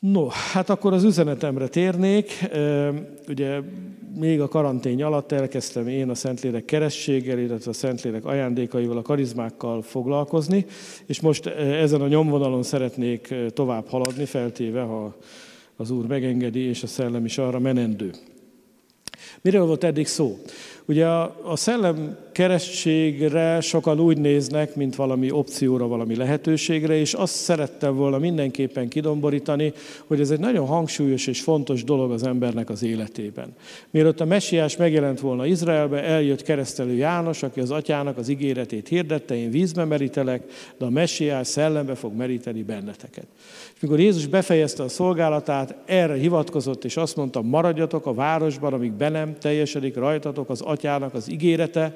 No, hát akkor az üzenetemre térnék. Ugye még a karantén alatt elkezdtem én a Szentlélek kerességgel, illetve a Szentlélek ajándékaival, a karizmákkal foglalkozni, és most ezen a nyomvonalon szeretnék tovább haladni, feltéve, ha az Úr megengedi, és a szellem is arra menendő. Miről volt eddig szó? Ugye a, a szellem keresztségre sokan úgy néznek, mint valami opcióra, valami lehetőségre, és azt szerettem volna mindenképpen kidomborítani, hogy ez egy nagyon hangsúlyos és fontos dolog az embernek az életében. Mielőtt a messiás megjelent volna Izraelbe, eljött keresztelő János, aki az atyának az ígéretét hirdette, én vízbe merítelek, de a messiás szellembe fog meríteni benneteket. És mikor Jézus befejezte a szolgálatát, erre hivatkozott, és azt mondta, maradjatok a városban, amíg be nem teljesedik rajtatok az atyának az ígérete,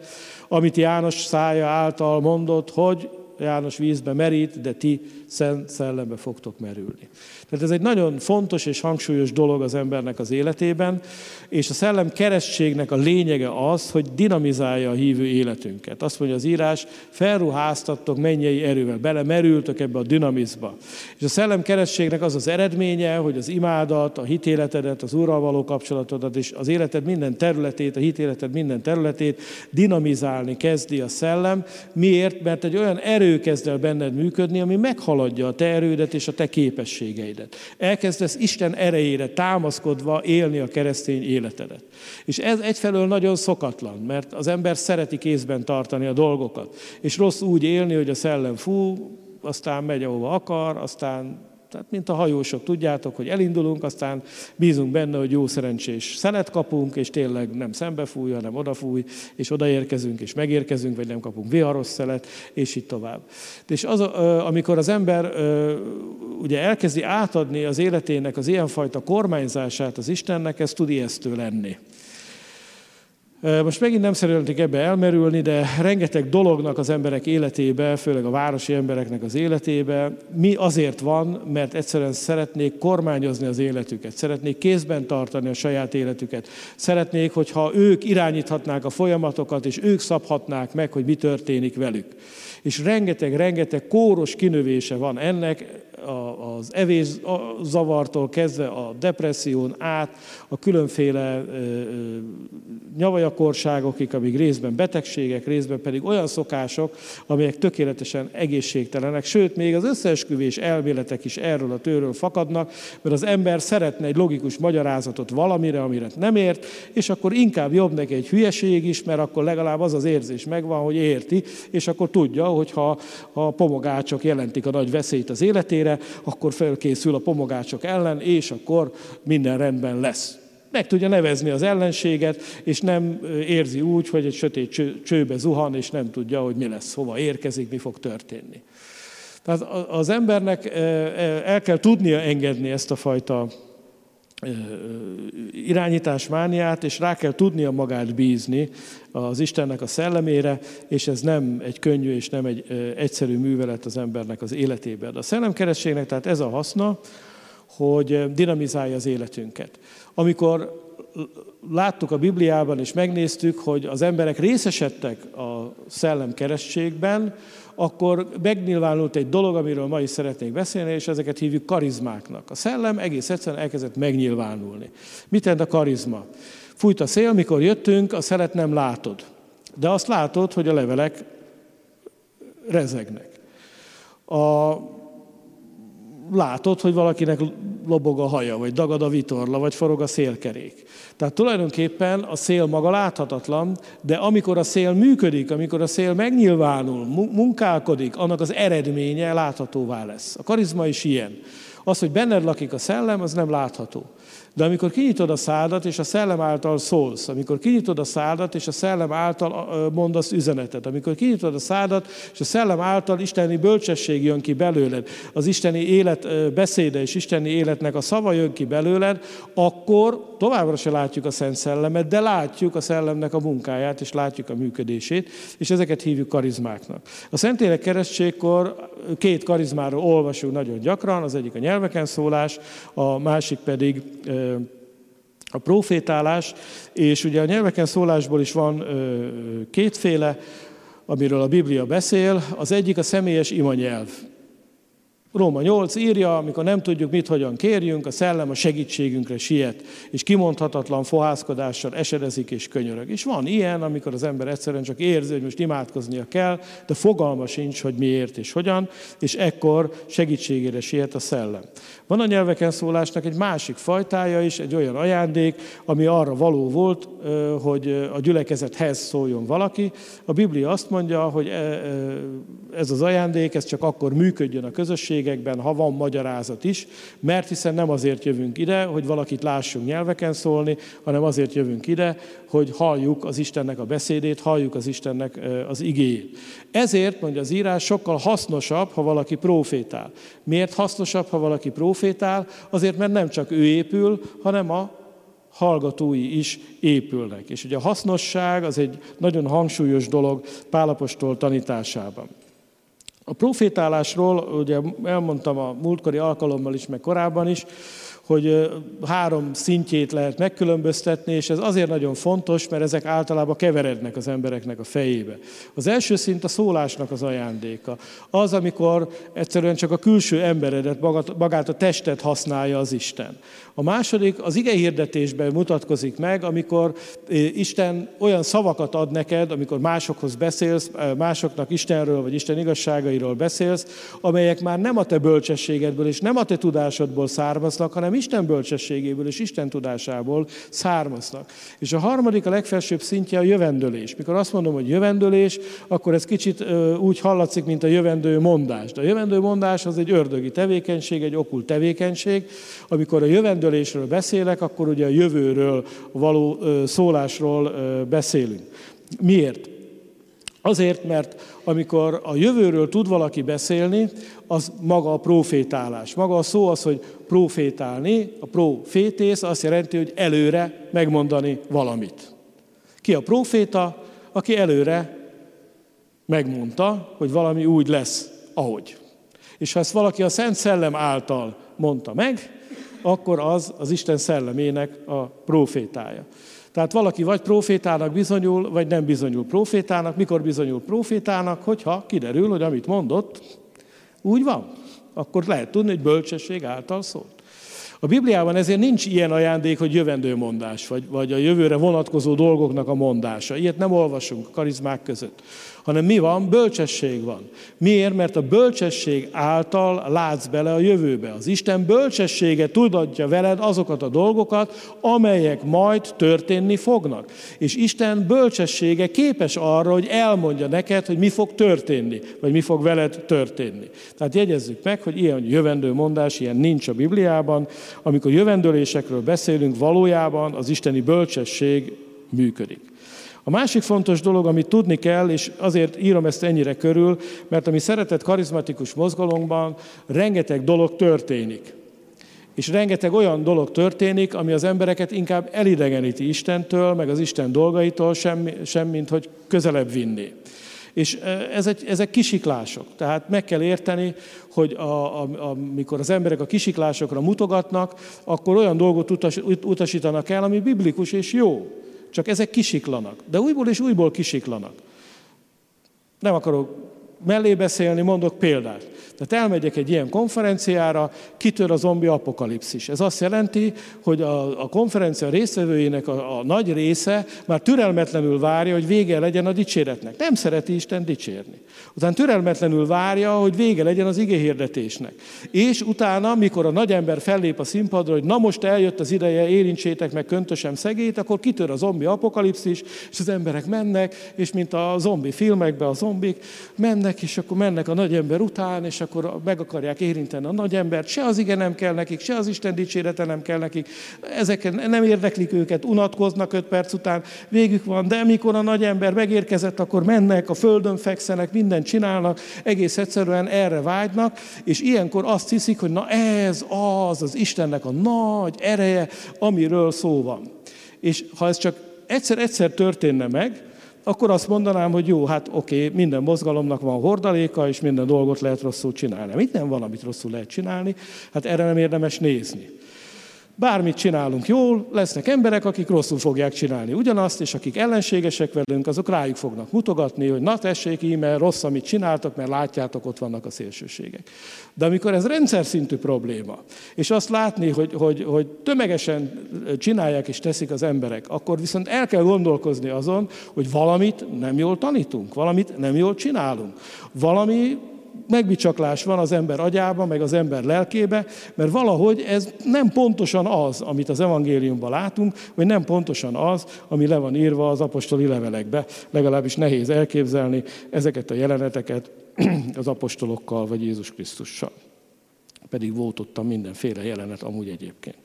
amit János szája által mondott, hogy János vízbe merít, de ti szent szellembe fogtok merülni. Tehát ez egy nagyon fontos és hangsúlyos dolog az embernek az életében, és a szellem keresztségnek a lényege az, hogy dinamizálja a hívő életünket. Azt mondja az írás, felruháztattok mennyei erővel, belemerültök ebbe a dinamizba. És a szellem keresztségnek az az eredménye, hogy az imádat, a hitéletedet, az Úrral való kapcsolatodat és az életed minden területét, a hitéleted minden területét dinamizálni kezdi a szellem. Miért? Mert egy olyan erő kezd el benned működni, ami meghaladja a te erődet és a te képességeidet. Elkezdesz Isten erejére támaszkodva élni a keresztény életedet. És ez egyfelől nagyon szokatlan, mert az ember szereti kézben tartani a dolgokat. És rossz úgy élni, hogy a szellem fú, aztán megy, ahova akar, aztán tehát, mint a hajósok, tudjátok, hogy elindulunk, aztán bízunk benne, hogy jó szerencsés szelet kapunk, és tényleg nem szembefúj, hanem odafúj, és odaérkezünk, és megérkezünk, vagy nem kapunk viharos szelet, és így tovább. És az, amikor az ember ugye elkezdi átadni az életének az ilyenfajta kormányzását az Istennek, ez tud ijesztő lenni. Most megint nem szeretnék ebbe elmerülni, de rengeteg dolognak az emberek életébe, főleg a városi embereknek az életébe, mi azért van, mert egyszerűen szeretnék kormányozni az életüket, szeretnék kézben tartani a saját életüket, szeretnék, hogyha ők irányíthatnák a folyamatokat, és ők szabhatnák meg, hogy mi történik velük. És rengeteg-rengeteg kóros kinövése van ennek, az evés zavartól kezdve a depresszión át, a különféle nyavajakorságokig, amíg részben betegségek, részben pedig olyan szokások, amelyek tökéletesen egészségtelenek, sőt, még az összeesküvés elméletek is erről a tőről fakadnak, mert az ember szeretne egy logikus magyarázatot valamire, amire nem ért, és akkor inkább jobb neki egy hülyeség is, mert akkor legalább az az érzés megvan, hogy érti, és akkor tudja, hogy ha a pomogácsok jelentik a nagy veszélyt az életére, akkor felkészül a pomogácsok ellen, és akkor minden rendben lesz meg tudja nevezni az ellenséget, és nem érzi úgy, hogy egy sötét csőbe zuhan, és nem tudja, hogy mi lesz, hova érkezik, mi fog történni. Tehát az embernek el kell tudnia engedni ezt a fajta irányításmániát, és rá kell tudnia magát bízni az Istennek a szellemére, és ez nem egy könnyű és nem egy egyszerű művelet az embernek az életében. A szellemkerességnek tehát ez a haszna, hogy dinamizálja az életünket. Amikor láttuk a Bibliában és megnéztük, hogy az emberek részesedtek a szellemkerességben, akkor megnyilvánult egy dolog, amiről ma is szeretnék beszélni, és ezeket hívjuk karizmáknak. A szellem egész egyszerűen elkezdett megnyilvánulni. Mit jelent a karizma? Fújt a szél, mikor jöttünk, a szelet nem látod. De azt látod, hogy a levelek rezegnek. A látod, hogy valakinek lobog a haja, vagy dagad a vitorla, vagy forog a szélkerék. Tehát tulajdonképpen a szél maga láthatatlan, de amikor a szél működik, amikor a szél megnyilvánul, munkálkodik, annak az eredménye láthatóvá lesz. A karizma is ilyen. Az, hogy benned lakik a szellem, az nem látható. De amikor kinyitod a szádat, és a szellem által szólsz, amikor kinyitod a szádat, és a szellem által mondasz üzenetet, amikor kinyitod a szádat, és a szellem által isteni bölcsesség jön ki belőled, az isteni élet beszéde és isteni életnek a szava jön ki belőled, akkor továbbra se látjuk a Szent Szellemet, de látjuk a Szellemnek a munkáját, és látjuk a működését, és ezeket hívjuk karizmáknak. A Szentlélek keresztségkor két karizmáról olvasunk nagyon gyakran, az egyik a nyelveken szólás, a másik pedig a profétálás, és ugye a nyelveken szólásból is van kétféle, amiről a Biblia beszél. Az egyik a személyes imanyelv. Róma 8 írja, amikor nem tudjuk mit, hogyan kérjünk, a szellem a segítségünkre siet, és kimondhatatlan fohászkodással esedezik és könyörög. És van ilyen, amikor az ember egyszerűen csak érzi, hogy most imádkoznia kell, de fogalma sincs, hogy miért és hogyan, és ekkor segítségére siet a szellem. Van a nyelveken szólásnak egy másik fajtája is, egy olyan ajándék, ami arra való volt, hogy a gyülekezethez szóljon valaki. A Biblia azt mondja, hogy ez az ajándék, ez csak akkor működjön a közösségekben, ha van magyarázat is, mert hiszen nem azért jövünk ide, hogy valakit lássunk nyelveken szólni, hanem azért jövünk ide, hogy halljuk az Istennek a beszédét, halljuk az Istennek az igéjét. Ezért, mondja az írás, sokkal hasznosabb, ha valaki profétál. Miért hasznosabb, ha valaki profétál? Azért, mert nem csak ő épül, hanem a hallgatói is épülnek. És ugye a hasznosság az egy nagyon hangsúlyos dolog Pálapostól tanításában. A profétálásról, ugye elmondtam a múltkori alkalommal is, meg korábban is, hogy három szintjét lehet megkülönböztetni, és ez azért nagyon fontos, mert ezek általában keverednek az embereknek a fejébe. Az első szint a szólásnak az ajándéka. Az, amikor egyszerűen csak a külső emberedet, magát a testet használja az Isten. A második az ige hirdetésben mutatkozik meg, amikor Isten olyan szavakat ad neked, amikor másokhoz beszélsz, másoknak Istenről vagy Isten igazságairól beszélsz, amelyek már nem a te bölcsességedből és nem a te tudásodból származnak, hanem Isten bölcsességéből és Isten tudásából származnak. És a harmadik, a legfelsőbb szintje a jövendőlés. Mikor azt mondom, hogy jövendőlés, akkor ez kicsit úgy hallatszik, mint a jövendő mondás. De a jövendő mondás az egy ördögi tevékenység, egy okult tevékenység. Amikor a jövendő megdölésről beszélek, akkor ugye a jövőről való szólásról beszélünk. Miért? Azért, mert amikor a jövőről tud valaki beszélni, az maga a profétálás. Maga a szó az, hogy profétálni, a profétész azt jelenti, hogy előre megmondani valamit. Ki a proféta? Aki előre megmondta, hogy valami úgy lesz, ahogy. És ha ezt valaki a Szent Szellem által mondta meg, akkor az az Isten szellemének a profétája. Tehát valaki vagy profétának bizonyul, vagy nem bizonyul profétának. Mikor bizonyul profétának, hogyha kiderül, hogy amit mondott, úgy van. Akkor lehet tudni, hogy bölcsesség által szólt. A Bibliában ezért nincs ilyen ajándék, hogy jövendő mondás, vagy, vagy a jövőre vonatkozó dolgoknak a mondása. Ilyet nem olvasunk karizmák között hanem mi van? Bölcsesség van. Miért? Mert a bölcsesség által látsz bele a jövőbe. Az Isten bölcsessége tudatja veled azokat a dolgokat, amelyek majd történni fognak. És Isten bölcsessége képes arra, hogy elmondja neked, hogy mi fog történni, vagy mi fog veled történni. Tehát jegyezzük meg, hogy ilyen jövendő mondás, ilyen nincs a Bibliában. Amikor jövendőlésekről beszélünk, valójában az isteni bölcsesség működik. A másik fontos dolog, amit tudni kell, és azért írom ezt ennyire körül, mert a mi szeretett karizmatikus mozgalomban rengeteg dolog történik. És rengeteg olyan dolog történik, ami az embereket inkább elidegeníti Istentől, meg az Isten dolgaitól, sem, sem mint hogy közelebb vinni. És e, ezek, ezek kisiklások. Tehát meg kell érteni, hogy a, a, amikor az emberek a kisiklásokra mutogatnak, akkor olyan dolgot utas, utasítanak el, ami biblikus és jó. Csak ezek kisiklanak. De újból és újból kisiklanak. Nem akarok mellé beszélni, mondok példát. Tehát elmegyek egy ilyen konferenciára, kitör a zombi apokalipszis. Ez azt jelenti, hogy a, a konferencia résztvevőjének a, a nagy része már türelmetlenül várja, hogy vége legyen a dicséretnek. Nem szereti Isten dicsérni. Utána türelmetlenül várja, hogy vége legyen az igéhirdetésnek. És utána, mikor a nagy ember fellép a színpadra, hogy na most eljött az ideje, érintsétek meg köntösem szegét, akkor kitör a zombi apokalipszis, és az emberek mennek, és mint a zombi filmekben a zombik, mennek, és akkor mennek a nagy ember után, és akkor meg akarják érinteni a nagy embert, se az igen nem kell nekik, se az Isten dicsérete nem kell nekik, ezek nem érdeklik őket, unatkoznak öt perc után, végük van, de mikor a nagy ember megérkezett, akkor mennek, a földön fekszenek, mindent csinálnak, egész egyszerűen erre vágynak, és ilyenkor azt hiszik, hogy na ez az, az Istennek a nagy ereje, amiről szó van. És ha ez csak egyszer-egyszer történne meg, akkor azt mondanám, hogy jó, hát oké, minden mozgalomnak van hordaléka, és minden dolgot lehet rosszul csinálni. Minden van, amit rosszul lehet csinálni, hát erre nem érdemes nézni. Bármit csinálunk jól, lesznek emberek, akik rosszul fogják csinálni ugyanazt, és akik ellenségesek velünk, azok rájuk fognak mutogatni, hogy na tessék íme, rossz, amit csináltok, mert látjátok, ott vannak a szélsőségek. De amikor ez rendszer szintű probléma, és azt látni, hogy, hogy, hogy tömegesen csinálják és teszik az emberek, akkor viszont el kell gondolkozni azon, hogy valamit nem jól tanítunk, valamit nem jól csinálunk. Valami megbicsaklás van az ember agyába, meg az ember lelkébe, mert valahogy ez nem pontosan az, amit az evangéliumban látunk, vagy nem pontosan az, ami le van írva az apostoli levelekbe. Legalábbis nehéz elképzelni ezeket a jeleneteket az apostolokkal, vagy Jézus Krisztussal. Pedig volt ott mindenféle jelenet amúgy egyébként.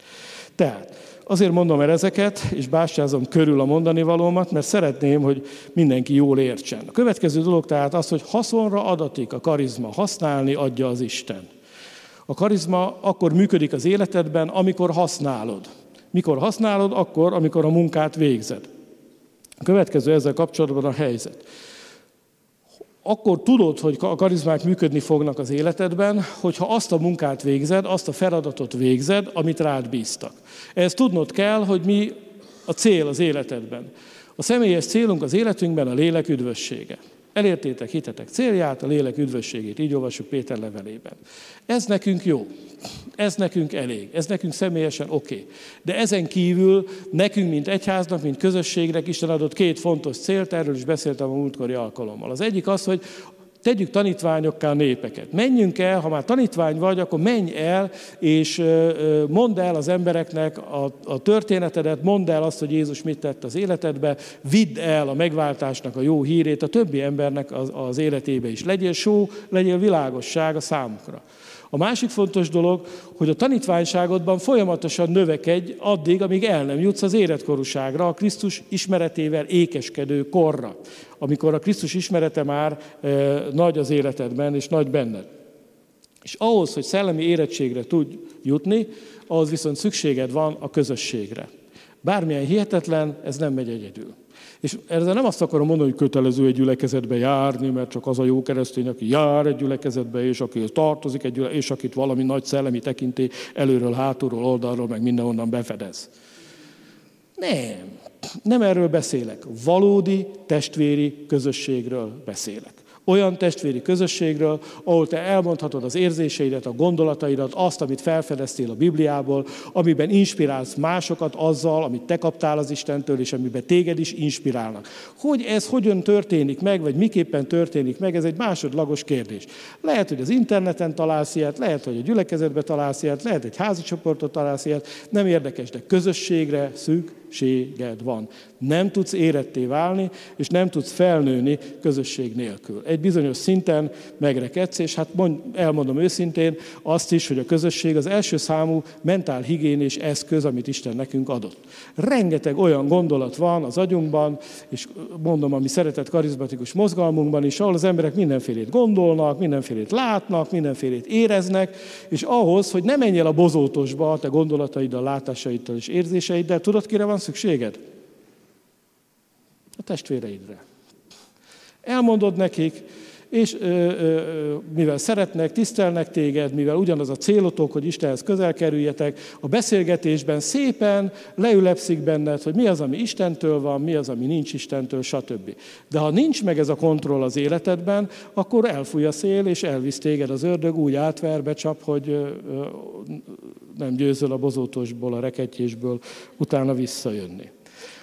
Tehát azért mondom el ezeket, és bástyázom körül a mondani valómat, mert szeretném, hogy mindenki jól értsen. A következő dolog tehát az, hogy haszonra adatik a karizma, használni adja az Isten. A karizma akkor működik az életedben, amikor használod. Mikor használod? Akkor, amikor a munkát végzed. A következő ezzel kapcsolatban a helyzet akkor tudod, hogy a karizmák működni fognak az életedben, hogyha azt a munkát végzed, azt a feladatot végzed, amit rád bíztak. Ehhez tudnod kell, hogy mi a cél az életedben. A személyes célunk az életünkben a lélek üdvössége. Elértétek hitetek célját, a lélek üdvösségét, így olvassuk Péter levelében. Ez nekünk jó, ez nekünk elég, ez nekünk személyesen oké. Okay. De ezen kívül nekünk, mint egyháznak, mint közösségnek Isten adott két fontos célt, erről is beszéltem a múltkori alkalommal. Az egyik az, hogy tegyük tanítványokká népeket. Menjünk el, ha már tanítvány vagy, akkor menj el, és mondd el az embereknek a, a történetedet, mondd el azt, hogy Jézus mit tett az életedbe, vidd el a megváltásnak a jó hírét a többi embernek az, az életébe is. Legyél só, legyél világosság a számukra. A másik fontos dolog, hogy a tanítványságodban folyamatosan növekedj addig, amíg el nem jutsz az életkorúságra, a Krisztus ismeretével ékeskedő korra, amikor a Krisztus ismerete már e, nagy az életedben és nagy benned. És ahhoz, hogy szellemi érettségre tudj jutni, ahhoz viszont szükséged van a közösségre. Bármilyen hihetetlen, ez nem megy egyedül. És ezzel nem azt akarom mondani, hogy kötelező egy gyülekezetbe járni, mert csak az a jó keresztény, aki jár egy gyülekezetbe, és aki tartozik egy gyülekezetbe, és akit valami nagy szellemi tekinté előről, hátulról, oldalról, meg mindenhonnan befedez. Nem, nem erről beszélek. Valódi testvéri közösségről beszélek olyan testvéri közösségről, ahol te elmondhatod az érzéseidet, a gondolataidat, azt, amit felfedeztél a Bibliából, amiben inspirálsz másokat azzal, amit te kaptál az Istentől, és amiben téged is inspirálnak. Hogy ez hogyan történik meg, vagy miképpen történik meg, ez egy másodlagos kérdés. Lehet, hogy az interneten találsz ilyet, lehet, hogy a gyülekezetbe találsz ilyet, lehet, egy házi csoportot találsz ilyet, nem érdekes, de közösségre szűk szükséged van. Nem tudsz éretté válni, és nem tudsz felnőni közösség nélkül. Egy bizonyos szinten megrekedsz, és hát mond, elmondom őszintén azt is, hogy a közösség az első számú mentál higiénés eszköz, amit Isten nekünk adott. Rengeteg olyan gondolat van az agyunkban, és mondom, ami szeretett karizmatikus mozgalmunkban is, ahol az emberek mindenfélét gondolnak, mindenfélét látnak, mindenfélét éreznek, és ahhoz, hogy ne menj el a bozótosba a te gondolataiddal, látásaiddal és érzéseiddel, tudod, kire van szükséged? A testvéreidre. Elmondod nekik, és ö, ö, mivel szeretnek, tisztelnek téged, mivel ugyanaz a célotok, hogy Istenhez közel kerüljetek, a beszélgetésben szépen leülepszik benned, hogy mi az, ami Istentől van, mi az, ami nincs Istentől, stb. De ha nincs meg ez a kontroll az életedben, akkor elfúj a szél, és elvisz téged az ördög, úgy átverbe csap, hogy ö, nem győzöl a bozótosból, a reketjésből utána visszajönni.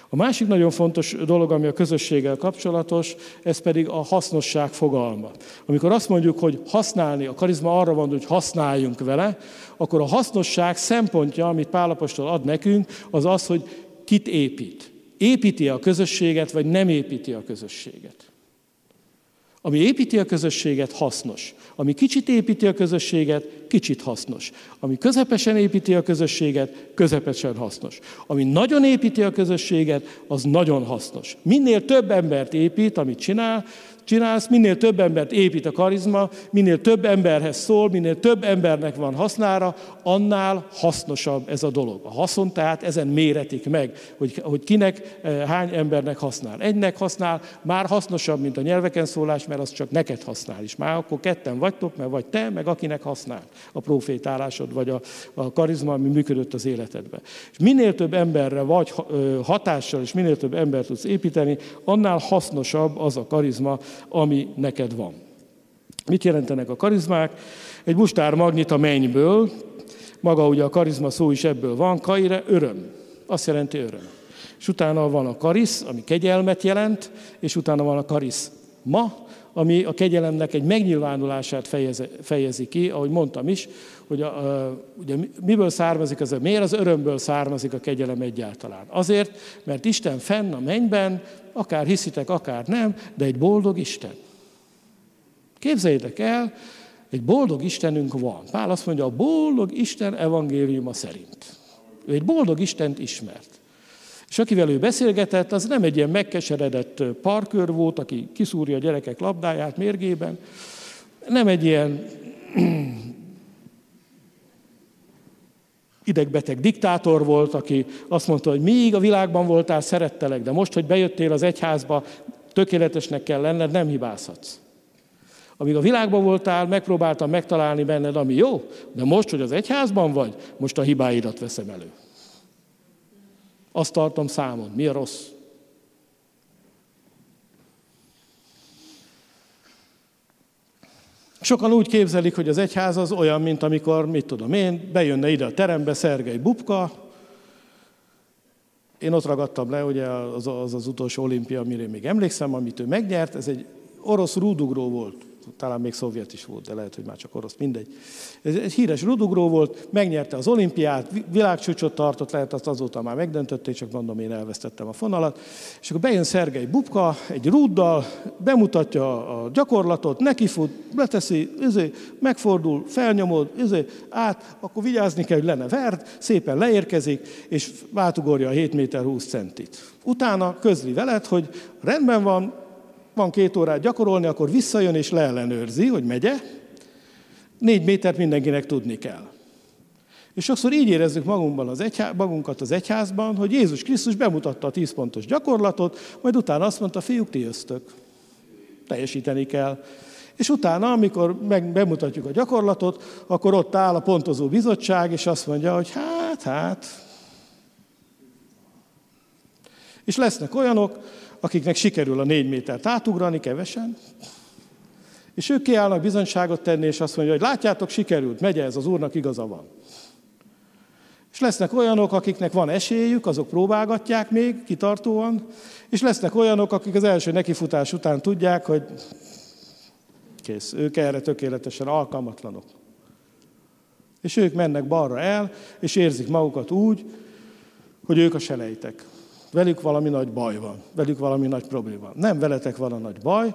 A másik nagyon fontos dolog, ami a közösséggel kapcsolatos, ez pedig a hasznosság fogalma. Amikor azt mondjuk, hogy használni, a karizma arra van, hogy használjunk vele, akkor a hasznosság szempontja, amit Pálapostól ad nekünk, az az, hogy kit épít. Építi a közösséget, vagy nem építi a közösséget. Ami építi a közösséget, hasznos. Ami kicsit építi a közösséget, kicsit hasznos. Ami közepesen építi a közösséget, közepesen hasznos. Ami nagyon építi a közösséget, az nagyon hasznos. Minél több embert épít, amit csinál, csinálsz, minél több embert épít a karizma, minél több emberhez szól, minél több embernek van hasznára, annál hasznosabb ez a dolog. A haszon tehát ezen méretik meg, hogy, hogy kinek, eh, hány embernek használ. Egynek használ, már hasznosabb, mint a nyelveken szólás, mert az csak neked használ is. Már akkor ketten vagytok, mert vagy te, meg akinek használ a profétálásod, vagy a, a karizma, ami működött az életedben. És minél több emberre vagy hatással, és minél több embert tudsz építeni, annál hasznosabb az a karizma, ami neked van. Mit jelentenek a karizmák? Egy mustár magnit a mennyből, maga ugye a karizma szó is ebből van, kaire öröm. Azt jelenti öröm. És utána van a karisz, ami kegyelmet jelent, és utána van a karisz ma, ami a kegyelemnek egy megnyilvánulását fejezi, fejezi ki, ahogy mondtam is, hogy a, a, ugye miből származik az, miért az örömből származik a kegyelem egyáltalán. Azért, mert Isten fenn a mennyben, akár hiszitek, akár nem, de egy boldog Isten. Képzeljétek el, egy boldog Istenünk van. Pál azt mondja, a boldog Isten evangéliuma szerint. Ő egy boldog Istent ismert. És akivel ő beszélgetett, az nem egy ilyen megkeseredett parkőr volt, aki kiszúrja a gyerekek labdáját mérgében, nem egy ilyen idegbeteg diktátor volt, aki azt mondta, hogy még a világban voltál, szerettelek, de most, hogy bejöttél az egyházba, tökéletesnek kell lenned, nem hibázhatsz. Amíg a világban voltál, megpróbáltam megtalálni benned, ami jó, de most, hogy az egyházban vagy, most a hibáidat veszem elő. Azt tartom számon. Mi a rossz? Sokan úgy képzelik, hogy az egyház az olyan, mint amikor, mit tudom én, bejönne ide a terembe Szergei Bubka, én ott ragadtam le, ugye az az, az utolsó olimpia, amire még emlékszem, amit ő megnyert, ez egy orosz rúdugró volt talán még szovjet is volt, de lehet, hogy már csak orosz, mindegy. Ez egy híres rudugró volt, megnyerte az olimpiát, világcsúcsot tartott, lehet azt azóta már megdöntötték, csak mondom, én elvesztettem a fonalat. És akkor bejön Szergei Bubka egy rúddal, bemutatja a gyakorlatot, nekifut, leteszi, izé, megfordul, felnyomod, izé, át, akkor vigyázni kell, hogy lenne verd, szépen leérkezik, és átugorja a 7 méter 20 centit. Utána közli veled, hogy rendben van, van két órát gyakorolni, akkor visszajön és leellenőrzi, hogy megye. Négy métert mindenkinek tudni kell. És sokszor így érezzük magunkban az egyhá, magunkat az egyházban, hogy Jézus Krisztus bemutatta a tíz pontos gyakorlatot, majd utána azt mondta, fiúk, tiöztök. Teljesíteni kell. És utána, amikor meg bemutatjuk a gyakorlatot, akkor ott áll a pontozó bizottság, és azt mondja, hogy hát, hát. És lesznek olyanok, akiknek sikerül a négy métert átugrani, kevesen, és ők kiállnak bizonyságot tenni, és azt mondja, hogy látjátok, sikerült, megy ez, az Úrnak igaza van. És lesznek olyanok, akiknek van esélyük, azok próbálgatják még kitartóan, és lesznek olyanok, akik az első nekifutás után tudják, hogy kész, ők erre tökéletesen alkalmatlanok. És ők mennek balra el, és érzik magukat úgy, hogy ők a selejtek. Velük valami nagy baj van, velük valami nagy probléma. Nem veletek van a nagy baj,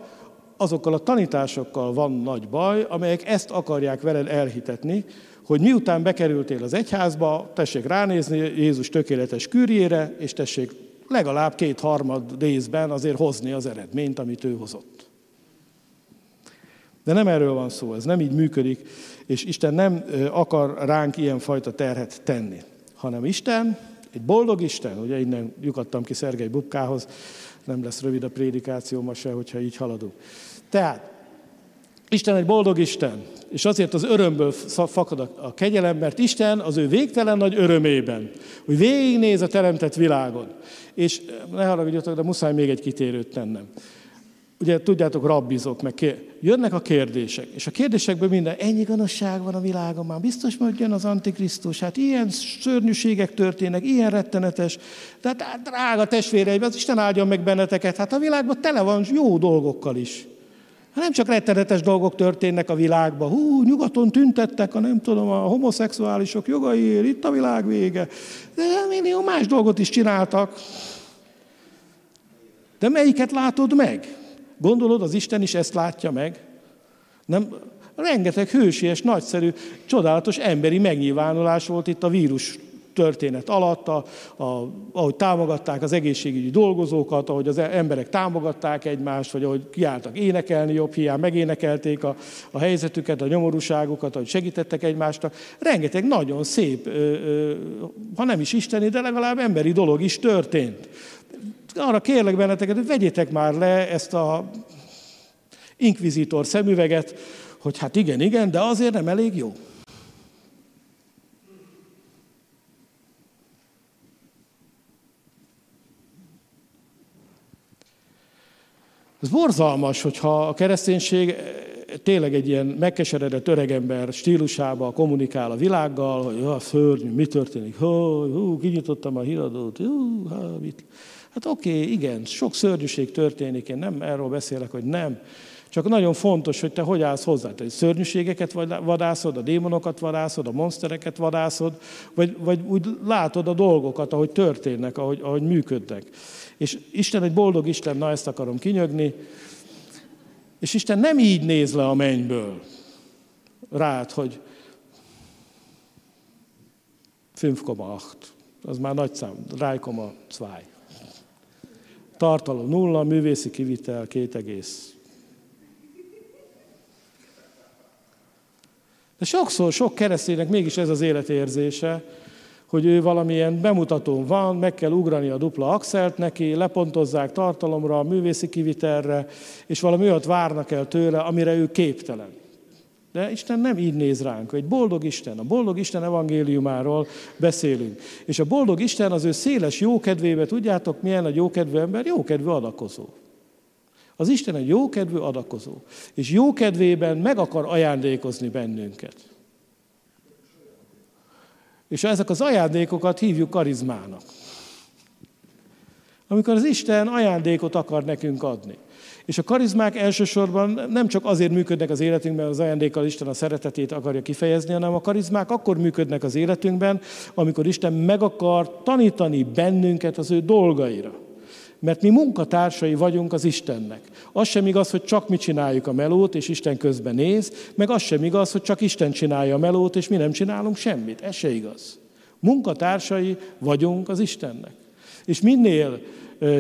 azokkal a tanításokkal van nagy baj, amelyek ezt akarják veled elhitetni, hogy miután bekerültél az egyházba, tessék ránézni Jézus tökéletes kürjére, és tessék legalább két-harmad részben azért hozni az eredményt, amit ő hozott. De nem erről van szó, ez nem így működik, és Isten nem akar ránk ilyenfajta terhet tenni, hanem Isten egy boldog Isten, ugye innen lyukadtam ki Szergei Bubkához, nem lesz rövid a prédikáció ma se, hogyha így haladunk. Tehát, Isten egy boldog Isten, és azért az örömből fakad a kegyelem, mert Isten az ő végtelen nagy örömében, hogy végignéz a teremtett világon. És ne haragudjatok, de muszáj még egy kitérőt tennem ugye tudjátok, rabbizok, meg kér... jönnek a kérdések, és a kérdésekből minden, ennyi gonoszság van a világon, már biztos majd jön az Antikrisztus, hát ilyen szörnyűségek történnek, ilyen rettenetes, tehát hát, drága testvéreim, az Isten áldjon meg benneteket, hát a világban tele van jó dolgokkal is. Hát nem csak rettenetes dolgok történnek a világban, hú, nyugaton tüntettek a nem tudom, a homoszexuálisok jogaiért, itt a világ vége, de millió más dolgot is csináltak. De melyiket látod meg? Gondolod, az Isten is ezt látja meg? Nem, rengeteg hősies, nagyszerű, csodálatos emberi megnyilvánulás volt itt a vírus történet alatt, a, a, ahogy támogatták az egészségügyi dolgozókat, ahogy az emberek támogatták egymást, vagy ahogy kiálltak énekelni jobb hiány, megénekelték a, a helyzetüket, a nyomorúságukat, ahogy segítettek egymásnak. Rengeteg nagyon szép, ha nem is isteni, de legalább emberi dolog is történt. Arra kérlek benneteket, hogy vegyétek már le ezt a inkvizitor szemüveget, hogy hát igen, igen, de azért nem elég jó. Ez borzalmas, hogyha a kereszténység tényleg egy ilyen megkeseredett öregember stílusába kommunikál a világgal, hogy ja, szörnyű, mi történik, hú, hú kinyitottam a híradót, hú, há, mit. Hát oké, okay, igen, sok szörnyűség történik, én nem erről beszélek, hogy nem. Csak nagyon fontos, hogy te hogy állsz hozzá. Te szörnyűségeket vadászod, a démonokat vadászod, a monstereket vadászod, vagy, vagy úgy látod a dolgokat, ahogy történnek, ahogy, ahogy működnek. És Isten egy boldog Isten, na ezt akarom kinyögni, és Isten nem így néz le a mennyből rád, hogy 5,8. Az már nagy szám, 3,2. Tartalom nulla, művészi kivitel két egész. De sokszor sok kereszténynek mégis ez az életérzése, hogy ő valamilyen bemutatón van, meg kell ugrani a dupla axelt neki, lepontozzák tartalomra, művészi kivitelre, és valami olyat várnak el tőle, amire ő képtelen. De Isten nem így néz ránk. Egy boldog Isten, a boldog Isten evangéliumáról beszélünk. És a boldog Isten az ő széles jókedvébe, tudjátok milyen a jókedvű ember? Jókedvű adakozó. Az Isten egy jókedvű adakozó. És jókedvében meg akar ajándékozni bennünket. És ezek az ajándékokat hívjuk karizmának. Amikor az Isten ajándékot akar nekünk adni. És a karizmák elsősorban nem csak azért működnek az életünkben, az ajándékkal Isten a szeretetét akarja kifejezni, hanem a karizmák akkor működnek az életünkben, amikor Isten meg akar tanítani bennünket az ő dolgaira. Mert mi munkatársai vagyunk az Istennek. Az sem igaz, hogy csak mi csináljuk a melót, és Isten közben néz, meg az sem igaz, hogy csak Isten csinálja a melót, és mi nem csinálunk semmit. Ez se igaz. Munkatársai vagyunk az Istennek. És minél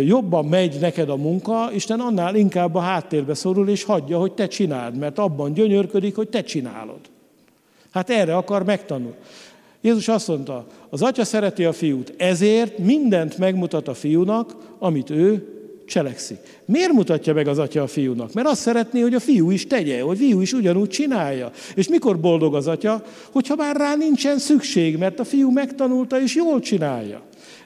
jobban megy neked a munka, Isten annál inkább a háttérbe szorul, és hagyja, hogy te csináld, mert abban gyönyörködik, hogy te csinálod. Hát erre akar megtanulni. Jézus azt mondta, az atya szereti a fiút, ezért mindent megmutat a fiúnak, amit ő cselekszik. Miért mutatja meg az atya a fiúnak? Mert azt szeretné, hogy a fiú is tegye, hogy a fiú is ugyanúgy csinálja. És mikor boldog az atya? Hogyha már rá nincsen szükség, mert a fiú megtanulta és jól csinálja.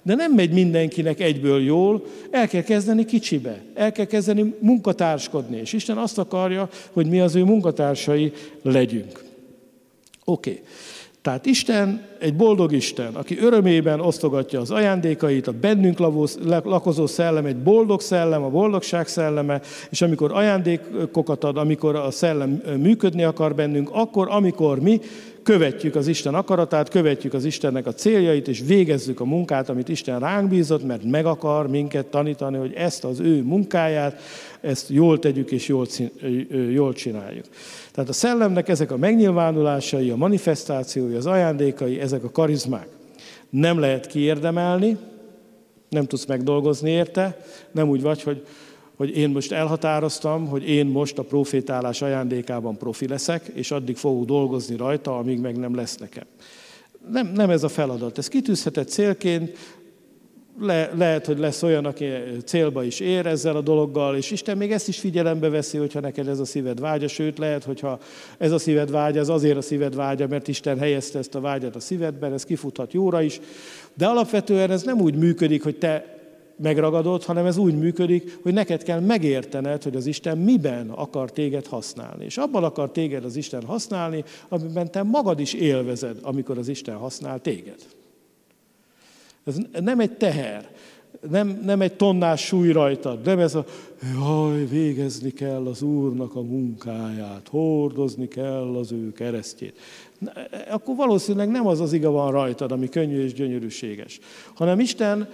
De nem megy mindenkinek egyből jól, el kell kezdeni kicsibe, el kell kezdeni munkatárskodni, és Isten azt akarja, hogy mi az ő munkatársai legyünk. Oké. Okay. Tehát Isten egy boldog Isten, aki örömében osztogatja az ajándékait, a bennünk lakozó szellem egy boldog szellem, a boldogság szelleme, és amikor ajándékokat ad, amikor a szellem működni akar bennünk, akkor, amikor mi követjük az Isten akaratát, követjük az Istennek a céljait, és végezzük a munkát, amit Isten ránk bízott, mert meg akar minket tanítani, hogy ezt az ő munkáját, ezt jól tegyük és jól, jól csináljuk. Tehát a szellemnek ezek a megnyilvánulásai, a manifestációi, az ajándékai, ezek a karizmák. Nem lehet kiérdemelni, nem tudsz megdolgozni érte, nem úgy vagy, hogy hogy én most elhatároztam, hogy én most a profétálás ajándékában profi leszek, és addig fogok dolgozni rajta, amíg meg nem lesz nekem. Nem, nem ez a feladat. Ez kitűzhetett célként, le, lehet, hogy lesz olyan, aki célba is ér ezzel a dologgal, és Isten még ezt is figyelembe veszi, hogyha neked ez a szíved vágya, sőt lehet, hogyha ez a szíved vágya, az azért a szíved vágya, mert Isten helyezte ezt a vágyat a szívedben, ez kifuthat jóra is, de alapvetően ez nem úgy működik, hogy te megragadott, hanem ez úgy működik, hogy neked kell megértened, hogy az Isten miben akar téged használni. És abban akar téged az Isten használni, amiben te magad is élvezed, amikor az Isten használ téged. Ez nem egy teher, nem, nem egy tonnás súly rajtad, nem ez a, jaj, végezni kell az Úrnak a munkáját, hordozni kell az ő keresztjét. Akkor valószínűleg nem az az iga van rajtad, ami könnyű és gyönyörűséges, hanem Isten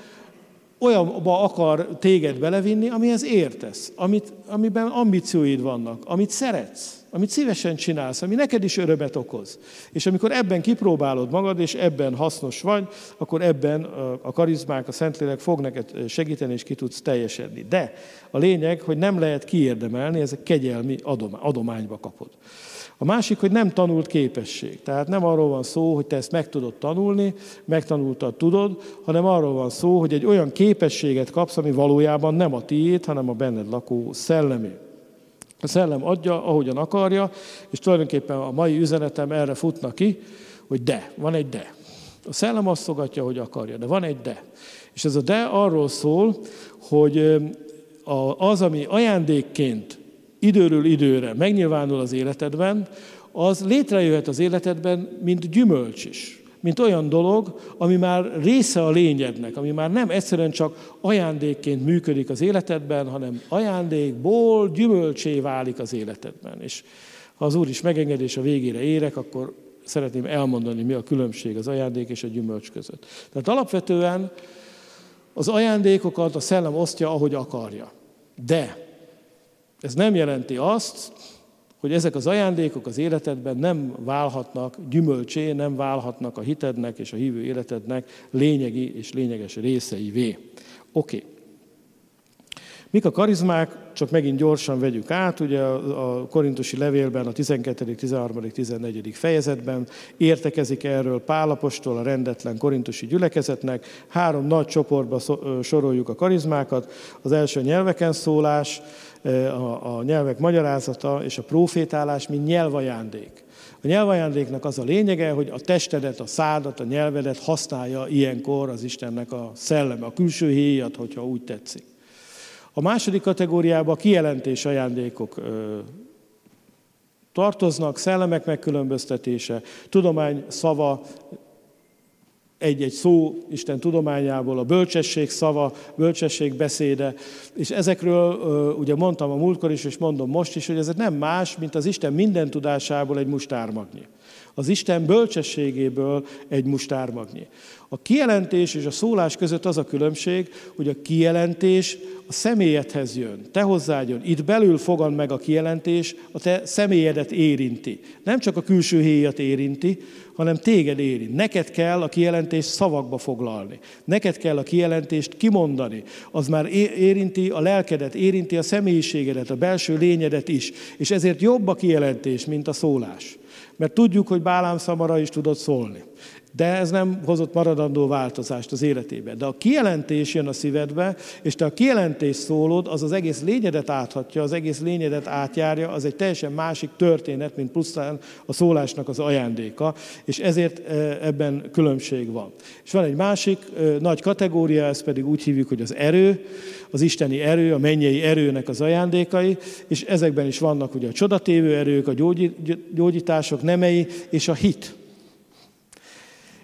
olyanba akar téged belevinni, amihez értesz, amit, amiben ambícióid vannak, amit szeretsz. Amit szívesen csinálsz, ami neked is örömet okoz. És amikor ebben kipróbálod magad, és ebben hasznos vagy, akkor ebben a karizmák, a Szentlélek fog neked segíteni, és ki tudsz teljesedni. De a lényeg, hogy nem lehet kiérdemelni, ez egy kegyelmi adományba kapod. A másik, hogy nem tanult képesség. Tehát nem arról van szó, hogy te ezt meg tudod tanulni, megtanultad, tudod, hanem arról van szó, hogy egy olyan képességet kapsz, ami valójában nem a tiéd, hanem a benned lakó szellemé. A szellem adja, ahogyan akarja, és tulajdonképpen a mai üzenetem erre futna ki, hogy de, van egy de. A szellem azt szogatja, hogy akarja, de van egy de. És ez a de arról szól, hogy az, ami ajándékként időről időre megnyilvánul az életedben, az létrejöhet az életedben, mint gyümölcs is. Mint olyan dolog, ami már része a lényednek, ami már nem egyszerűen csak ajándékként működik az életedben, hanem ajándékból gyümölcsé válik az életedben. És ha az Úr is megengedés a végére érek, akkor szeretném elmondani, mi a különbség az ajándék és a gyümölcs között. Tehát alapvetően az ajándékokat a szellem osztja, ahogy akarja. De ez nem jelenti azt, hogy ezek az ajándékok az életedben nem válhatnak gyümölcsé, nem válhatnak a hitednek és a hívő életednek lényegi és lényeges részeivé. Oké. Okay. Mik a karizmák? Csak megint gyorsan vegyük át. Ugye a korintusi levélben, a 12., 13., 14. fejezetben értekezik erről Pálapostól a rendetlen korintusi gyülekezetnek. Három nagy csoportba soroljuk a karizmákat. Az első nyelveken szólás, a, nyelvek magyarázata és a profétálás, mint nyelvajándék. A nyelvajándéknak az a lényege, hogy a testedet, a szádat, a nyelvedet használja ilyenkor az Istennek a szelleme, a külső héjat, hogyha úgy tetszik. A második kategóriába a kijelentés ajándékok tartoznak, szellemek megkülönböztetése, tudomány szava, egy-egy szó Isten tudományából, a bölcsesség szava, bölcsesség beszéde, és ezekről ugye mondtam a múltkor is, és mondom most is, hogy ez nem más, mint az Isten minden tudásából egy mustármagnyi. Az Isten bölcsességéből egy mustármagnyi. A kijelentés és a szólás között az a különbség, hogy a kijelentés a személyedhez jön, te hozzád jön. Itt belül fogad meg a kijelentés, a te személyedet érinti. Nem csak a külső héjat érinti, hanem téged érint. Neked kell a kijelentést szavakba foglalni. Neked kell a kijelentést kimondani. Az már érinti a lelkedet, érinti a személyiségedet, a belső lényedet is. És ezért jobb a kijelentés, mint a szólás. Mert tudjuk, hogy Bálám szamara is tudott szólni. De ez nem hozott maradandó változást az életébe. De a kijelentés jön a szívedbe, és te a kijelentés szólod, az az egész lényedet áthatja, az egész lényedet átjárja, az egy teljesen másik történet, mint pusztán a szólásnak az ajándéka, és ezért e, ebben különbség van. És van egy másik e, nagy kategória, ezt pedig úgy hívjuk, hogy az erő, az isteni erő, a mennyei erőnek az ajándékai, és ezekben is vannak ugye a csodatévő erők, a gyógyítások nemei, és a hit.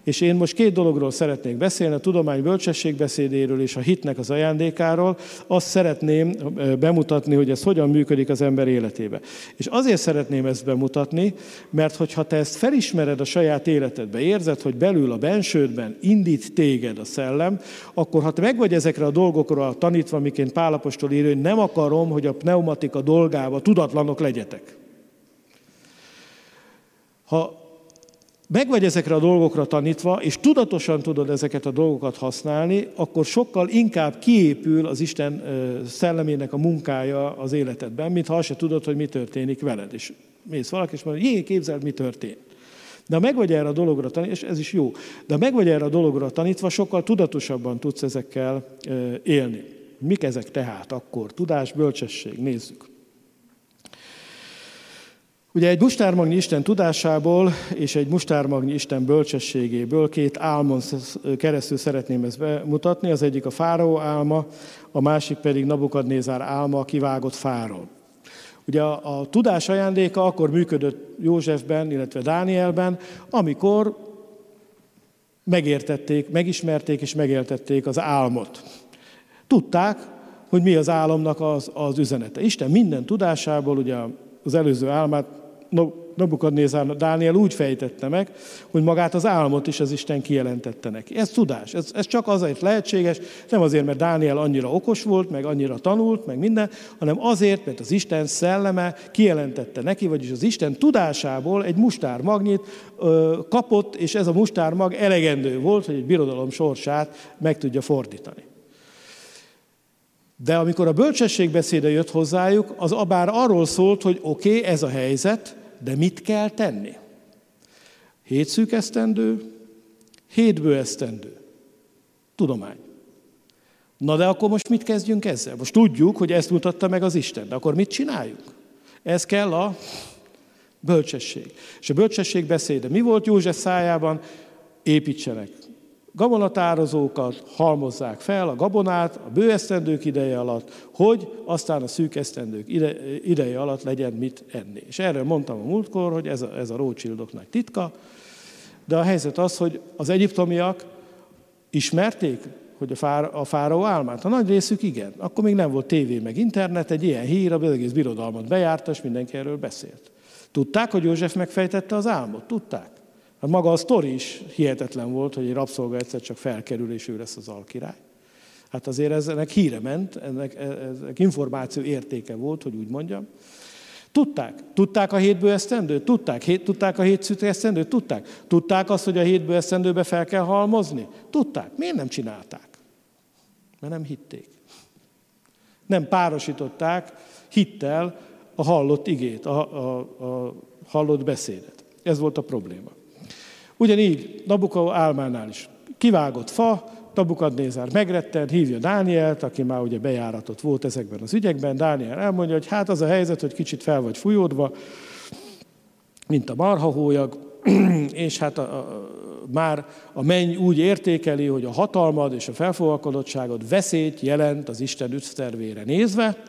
És én most két dologról szeretnék beszélni, a tudomány bölcsességbeszédéről és a hitnek az ajándékáról. Azt szeretném bemutatni, hogy ez hogyan működik az ember életébe. És azért szeretném ezt bemutatni, mert hogyha te ezt felismered a saját életedbe, érzed, hogy belül a bensődben indít téged a szellem, akkor ha te meg vagy ezekre a dolgokra tanítva, miként Pálapostól írja, hogy nem akarom, hogy a pneumatika dolgába tudatlanok legyetek. Ha meg vagy ezekre a dolgokra tanítva, és tudatosan tudod ezeket a dolgokat használni, akkor sokkal inkább kiépül az Isten szellemének a munkája az életedben, mint ha azt se tudod, hogy mi történik veled. És mész valaki, és mondja, jé, képzeld, mi történt. De meg vagy erre a dologra tanítva, és ez is jó, de meg vagy erre a dologra tanítva, sokkal tudatosabban tudsz ezekkel élni. Mik ezek tehát akkor? Tudás, bölcsesség, nézzük. Ugye egy mustármagnyi Isten tudásából és egy mustármagnyi Isten bölcsességéből két álmon keresztül szeretném ezt bemutatni. Az egyik a fáraó álma, a másik pedig Nabukadnézár álma a kivágott fáról. Ugye a, a tudás ajándéka akkor működött Józsefben, illetve Dánielben, amikor megértették, megismerték és megéltették az álmot. Tudták, hogy mi az álomnak az, az üzenete. Isten minden tudásából, ugye az előző álmát Nabukadnézár Dániel úgy fejtette meg, hogy magát az álmot is az Isten kijelentette neki. Ez tudás, ez, ez csak azért lehetséges, nem azért, mert Dániel annyira okos volt, meg annyira tanult, meg minden, hanem azért, mert az Isten szelleme kijelentette neki, vagyis az Isten tudásából egy mustármagnyit ö, kapott, és ez a mustármag elegendő volt, hogy egy birodalom sorsát meg tudja fordítani. De amikor a bölcsesség beszéde jött hozzájuk, az abár arról szólt, hogy oké, okay, ez a helyzet, de mit kell tenni? Hét szűk esztendő, hét esztendő. Tudomány. Na de akkor most mit kezdjünk ezzel? Most tudjuk, hogy ezt mutatta meg az Isten, de akkor mit csináljuk? Ez kell a bölcsesség. És a bölcsesség beszéde. Mi volt József szájában? Építsenek gabonatározókat halmozzák fel, a gabonát a bőesztendők ideje alatt, hogy aztán a szűk esztendők ide, ideje alatt legyen mit enni. És erről mondtam a múltkor, hogy ez a, ez a Rothschildok nagy titka, de a helyzet az, hogy az egyiptomiak ismerték, hogy a, fár, a fáraó álmát? A nagy részük igen. Akkor még nem volt tévé meg internet, egy ilyen hír, az egész birodalmat bejárta, és mindenki erről beszélt. Tudták, hogy József megfejtette az álmot? Tudták. Hát maga a sztori is hihetetlen volt, hogy egy rabszolga egyszer csak felkerül, és ő lesz az alkirály. Hát azért ez, ennek híre ment, ennek, ennek információ értéke volt, hogy úgy mondjam. Tudták. Tudták a hétből esztendőt? Tudták. Hét, tudták a hét esztendőt? Tudták. Tudták azt, hogy a hétből esztendőbe fel kell halmozni? Tudták. Miért nem csinálták? Mert nem hitték. Nem párosították hittel a hallott igét, a, a, a hallott beszédet. Ez volt a probléma. Ugyanígy Nabukau álmánál is. Kivágott fa, Nabukadnézár megretten, hívja Dánielt, aki már ugye bejáratott volt ezekben az ügyekben. Dániel elmondja, hogy hát az a helyzet, hogy kicsit fel vagy fújódva, mint a marhahólyag, és hát a, a, már a menny úgy értékeli, hogy a hatalmad és a felfogalkodottságod veszélyt jelent az Isten ügyszervére nézve,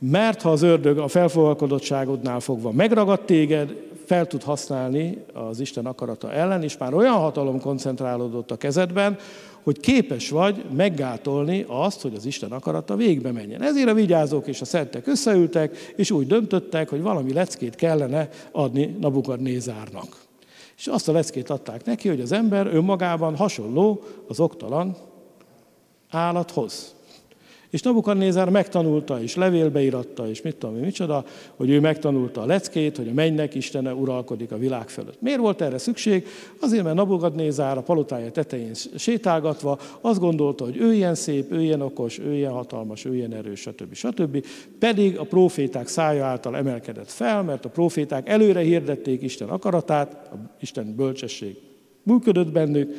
mert ha az ördög a felfogalkodottságodnál fogva megragad téged, fel tud használni az Isten akarata ellen, és már olyan hatalom koncentrálódott a kezedben, hogy képes vagy meggátolni azt, hogy az Isten akarata végbe menjen. Ezért a vigyázók és a szentek összeültek, és úgy döntöttek, hogy valami leckét kellene adni Nabukadnézárnak. És azt a leckét adták neki, hogy az ember önmagában hasonló az oktalan állathoz. És Nabukadnézár megtanulta, és levélbe iratta, és mit tudom én, micsoda, hogy ő megtanulta a leckét, hogy a mennynek Istene uralkodik a világ fölött. Miért volt erre szükség? Azért, mert Nabukadnézár a palotája tetején sétálgatva azt gondolta, hogy ő ilyen szép, ő ilyen okos, ő ilyen hatalmas, ő ilyen erős, stb. stb. Pedig a proféták szája által emelkedett fel, mert a proféták előre hirdették Isten akaratát, Isten bölcsesség működött bennük,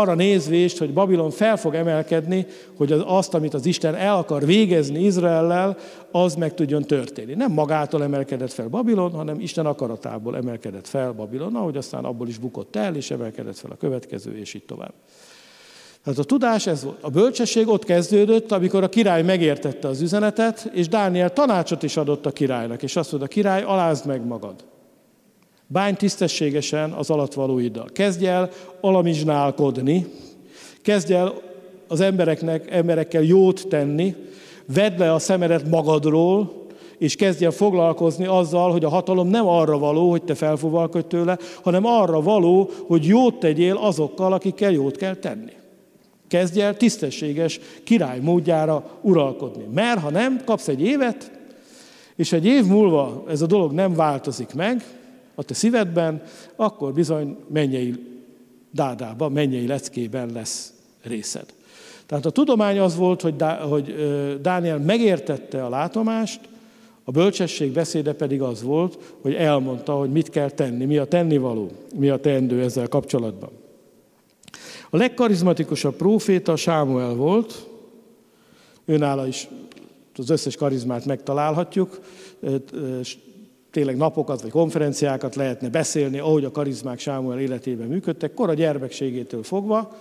arra nézvést, hogy Babilon fel fog emelkedni, hogy az, azt, amit az Isten el akar végezni Izraellel, az meg tudjon történni. Nem magától emelkedett fel Babilon, hanem Isten akaratából emelkedett fel Babilon, ahogy aztán abból is bukott el, és emelkedett fel a következő, és így tovább. Tehát a tudás ez volt. A bölcsesség ott kezdődött, amikor a király megértette az üzenetet, és Dániel tanácsot is adott a királynak, és azt mondta, a király, alázd meg magad. Bány tisztességesen az alatvalóiddal. Kezdj el alamizsnálkodni, kezdj el az embereknek, emberekkel jót tenni, vedd le a szemedet magadról, és kezdj el foglalkozni azzal, hogy a hatalom nem arra való, hogy te felfúvalkodj tőle, hanem arra való, hogy jót tegyél azokkal, akikkel jót kell tenni. Kezdj el tisztességes király módjára uralkodni. Mert ha nem, kapsz egy évet, és egy év múlva ez a dolog nem változik meg, a te szívedben, akkor bizony mennyei dádában, mennyei leckében lesz részed. Tehát a tudomány az volt, hogy, hogy Dániel megértette a látomást, a bölcsesség beszéde pedig az volt, hogy elmondta, hogy mit kell tenni, mi a tennivaló, mi a teendő ezzel kapcsolatban. A legkarizmatikusabb próféta Sámuel volt, őnála is az összes karizmát megtalálhatjuk, tényleg napokat vagy konferenciákat lehetne beszélni, ahogy a karizmák Sámuel életében működtek, kora gyermekségétől fogva.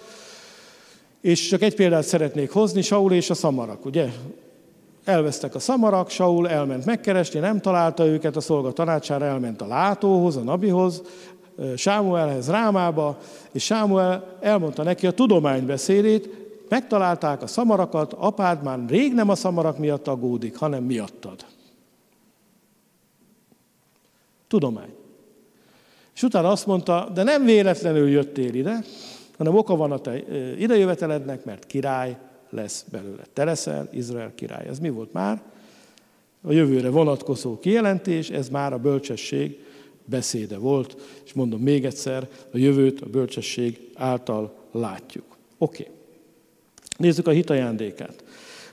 És csak egy példát szeretnék hozni, Saul és a szamarak, ugye? Elvesztek a szamarak, Saul elment megkeresni, nem találta őket, a szolga tanácsára elment a látóhoz, a nabihoz, Sámuelhez Rámába, és Sámuel elmondta neki a tudománybeszédét, megtalálták a szamarakat, apád már rég nem a szamarak miatt aggódik, hanem miattad. Tudomány. És utána azt mondta, de nem véletlenül jöttél ide, hanem oka van a te idejövetelednek, mert király lesz belőle. Te leszel Izrael király. Ez mi volt már? A jövőre vonatkozó kijelentés, ez már a bölcsesség beszéde volt, és mondom még egyszer, a jövőt a bölcsesség által látjuk. Oké. Okay. Nézzük a hitajándékát.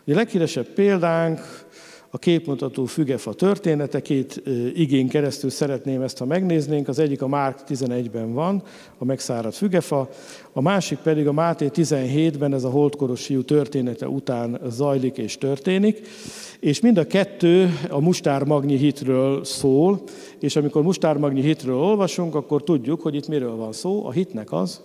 A leghíresebb példánk a képmutató fügefa története, két igén keresztül szeretném ezt, ha megnéznénk. Az egyik a Márk 11-ben van, a megszáradt fügefa, a másik pedig a Máté 17-ben, ez a holdkoros fiú története után zajlik és történik, és mind a kettő a mustármagnyi hitről szól, és amikor mustármagnyi hitről olvasunk, akkor tudjuk, hogy itt miről van szó. A hitnek az,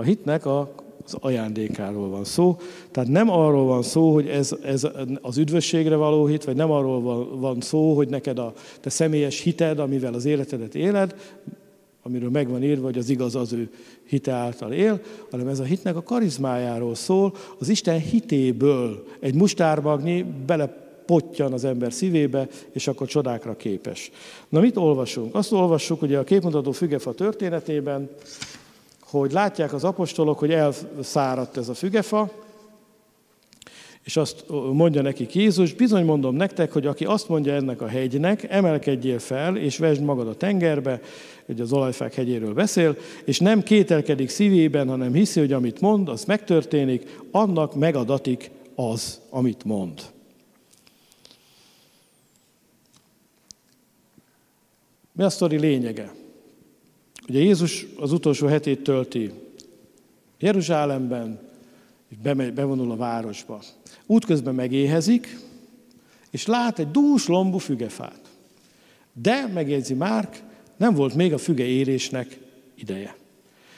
A hitnek a az ajándékáról van szó. Tehát nem arról van szó, hogy ez, ez az üdvösségre való hit, vagy nem arról van, van szó, hogy neked a te személyes hited, amivel az életedet éled, amiről meg van írva, hogy az igaz az ő hite által él, hanem ez a hitnek a karizmájáról szól, az Isten hitéből egy mustármagnyi bele pottyan az ember szívébe, és akkor csodákra képes. Na mit olvasunk? Azt olvassuk, hogy a képmutató fügefa történetében, hogy látják az apostolok, hogy elszáradt ez a fügefa, és azt mondja nekik Jézus, bizony mondom nektek, hogy aki azt mondja ennek a hegynek, emelkedjél fel, és vesd magad a tengerbe, hogy az olajfák hegyéről beszél, és nem kételkedik szívében, hanem hiszi, hogy amit mond, az megtörténik, annak megadatik az, amit mond. Mi a sztori lényege? Ugye Jézus az utolsó hetét tölti Jeruzsálemben, és bemegy, bevonul a városba. Útközben megéhezik, és lát egy dús lombú fügefát. De, megjegyzi Márk, nem volt még a füge érésnek ideje.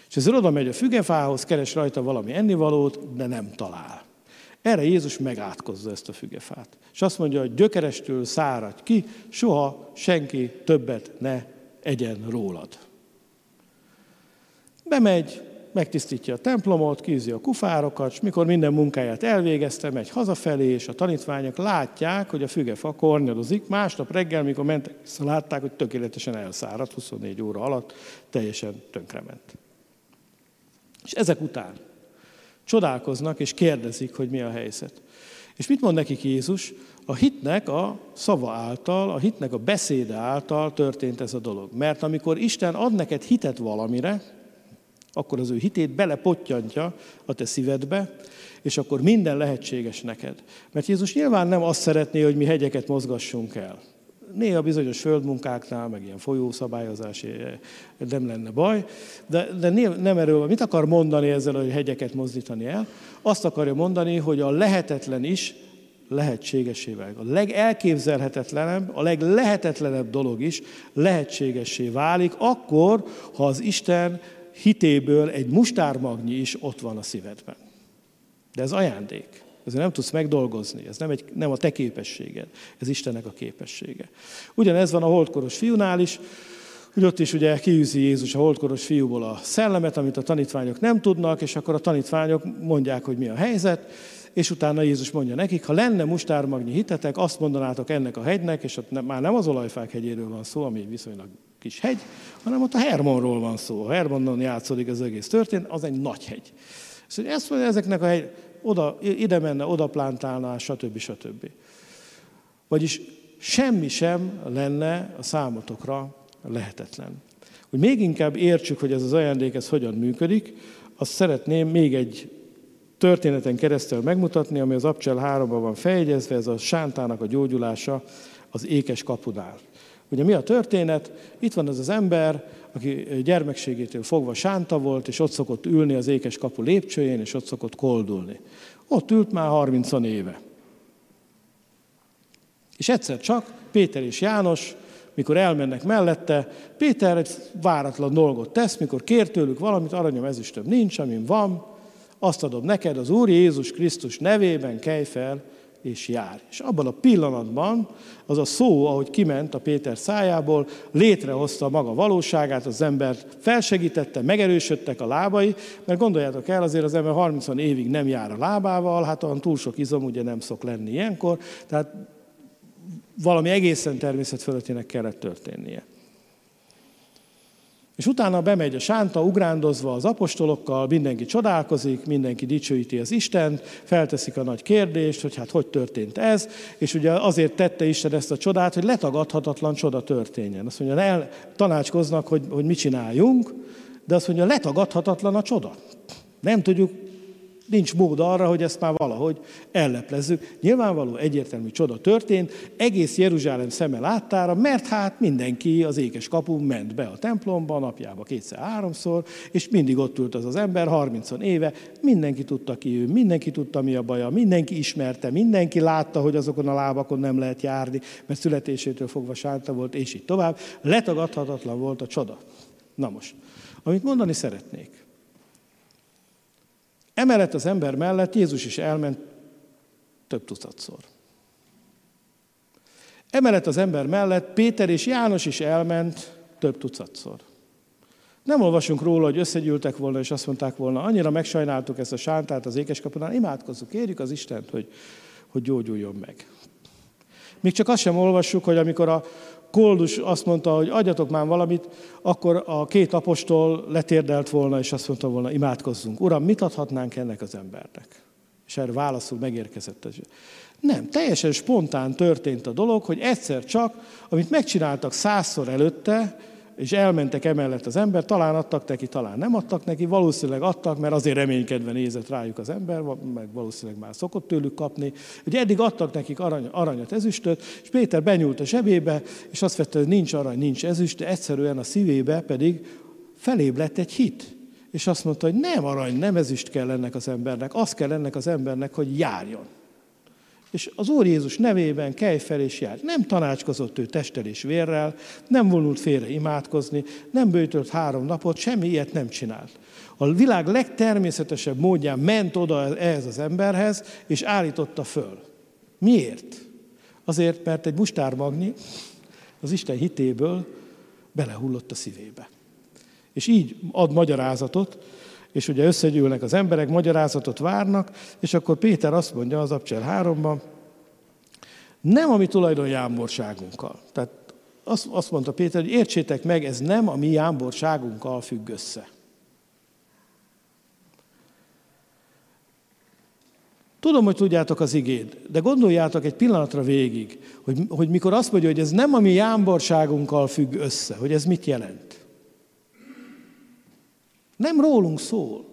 És ezzel oda megy a fügefához, keres rajta valami ennivalót, de nem talál. Erre Jézus megátkozza ezt a fügefát. És azt mondja, hogy gyökerestől száradj ki, soha senki többet ne egyen rólad. Bemegy, megtisztítja a templomot, kízi a kufárokat, és mikor minden munkáját elvégezte, megy hazafelé, és a tanítványok látják, hogy a fügefa kornyadozik. Másnap reggel, mikor mentek látták, hogy tökéletesen elszáradt, 24 óra alatt teljesen tönkrement. És ezek után csodálkoznak, és kérdezik, hogy mi a helyzet. És mit mond nekik Jézus? A hitnek a szava által, a hitnek a beszéde által történt ez a dolog. Mert amikor Isten ad neked hitet valamire, akkor az ő hitét belepottyantja a te szívedbe, és akkor minden lehetséges neked. Mert Jézus nyilván nem azt szeretné, hogy mi hegyeket mozgassunk el. Néha bizonyos földmunkáknál, meg ilyen folyószabályozás eh, nem lenne baj, de, de nem erről, mit akar mondani ezzel, hogy hegyeket mozdítani el? Azt akarja mondani, hogy a lehetetlen is lehetségesé válik. A legelképzelhetetlenebb, a leglehetetlenebb dolog is lehetségessé válik, akkor, ha az Isten hitéből egy mustármagnyi is ott van a szívedben. De ez ajándék. Ezzel nem tudsz megdolgozni, ez nem, egy, nem a te képességed, ez Istennek a képessége. Ugyanez van a holdkoros fiúnál is, hogy ott is ugye kiűzi Jézus a holdkoros fiúból a szellemet, amit a tanítványok nem tudnak, és akkor a tanítványok mondják, hogy mi a helyzet, és utána Jézus mondja nekik, ha lenne mustármagnyi hitetek, azt mondanátok ennek a hegynek, és ott már nem az olajfák hegyéről van szó, ami viszonylag kis hegy, hanem ott a Hermonról van szó. A Hermonon játszódik az egész történet, az egy nagy hegy. Szóval ezt mondja, ezeknek a hegy, oda, ide menne, oda plántálná, stb. stb. Vagyis semmi sem lenne a számotokra lehetetlen. Hogy még inkább értsük, hogy ez az ajándék ez hogyan működik, azt szeretném még egy történeten keresztül megmutatni, ami az Abcsel 3 van fejegyezve, ez a sántának a gyógyulása az ékes kapunál. Ugye mi a történet? Itt van az az ember, aki gyermekségétől fogva sánta volt, és ott szokott ülni az ékes kapu lépcsőjén, és ott szokott koldulni. Ott ült már 30 éve. És egyszer csak Péter és János, mikor elmennek mellette, Péter egy váratlan dolgot tesz, mikor kér tőlük valamit, aranyom ezüstöm nincs, amin van, azt adom neked, az Úr Jézus Krisztus nevében kelj fel, és jár. És abban a pillanatban az a szó, ahogy kiment a Péter szájából, létrehozta maga valóságát, az embert felsegítette, megerősödtek a lábai, mert gondoljátok el, azért az ember 30 évig nem jár a lábával, hát olyan túl sok izom ugye nem szok lenni ilyenkor, tehát valami egészen természetfölöttének kellett történnie. És utána bemegy a sánta, ugrándozva az apostolokkal, mindenki csodálkozik, mindenki dicsőíti az Istent, felteszik a nagy kérdést, hogy hát hogy történt ez, és ugye azért tette Isten ezt a csodát, hogy letagadhatatlan csoda történjen. Azt mondja, el tanácskoznak, hogy, hogy mit csináljunk, de azt mondja, letagadhatatlan a csoda. Nem tudjuk Nincs mód arra, hogy ezt már valahogy elleplezzük. Nyilvánvaló egyértelmű csoda történt, egész Jeruzsálem szeme láttára, mert hát mindenki az ékes kapun ment be a templomba, napjába kétszer-háromszor, és mindig ott ült az az ember, 30 éve, mindenki tudta ki ő, mindenki tudta mi a baja, mindenki ismerte, mindenki látta, hogy azokon a lábakon nem lehet járni, mert születésétől fogva sánta volt, és így tovább. Letagadhatatlan volt a csoda. Na most, amit mondani szeretnék, Emellett az ember mellett Jézus is elment több tucatszor. Emellett az ember mellett Péter és János is elment több tucatszor. Nem olvasunk róla, hogy összegyűltek volna, és azt mondták volna, annyira megsajnáltuk ezt a sántát az ékeskapunál, imádkozzuk, kérjük az Istent, hogy, hogy gyógyuljon meg. Még csak azt sem olvassuk, hogy amikor a Koldus azt mondta, hogy adjatok már valamit, akkor a két apostol letérdelt volna, és azt mondta volna, imádkozzunk. Uram, mit adhatnánk ennek az embernek? És erre válaszul megérkezett az. Nem, teljesen spontán történt a dolog, hogy egyszer csak, amit megcsináltak százszor előtte, és elmentek emellett az ember, talán adtak neki, talán nem adtak neki, valószínűleg adtak, mert azért reménykedve nézett rájuk az ember, meg valószínűleg már szokott tőlük kapni. Ugye eddig adtak nekik arany, aranyat, ezüstöt, és Péter benyúlt a zsebébe, és azt vette, hogy nincs arany, nincs ezüst, de egyszerűen a szívébe pedig felébb lett egy hit. És azt mondta, hogy nem arany, nem ezüst kell ennek az embernek, az kell ennek az embernek, hogy járjon. És az Úr Jézus nevében kelj fel és jár. Nem tanácskozott ő testtel és vérrel, nem vonult félre imádkozni, nem bőtölt három napot, semmi ilyet nem csinált. A világ legtermészetesebb módján ment oda ehhez az emberhez, és állította föl. Miért? Azért, mert egy mustármagnyi az Isten hitéből belehullott a szívébe. És így ad magyarázatot, és ugye összegyűlnek az emberek, magyarázatot várnak, és akkor Péter azt mondja az Abcsel 3-ban, nem a mi tulajdon jámborságunkkal. Tehát azt, mondta Péter, hogy értsétek meg, ez nem a mi jámborságunkkal függ össze. Tudom, hogy tudjátok az igét, de gondoljátok egy pillanatra végig, hogy, hogy mikor azt mondja, hogy ez nem a mi jámborságunkkal függ össze, hogy ez mit jelent. Nem rólunk szól.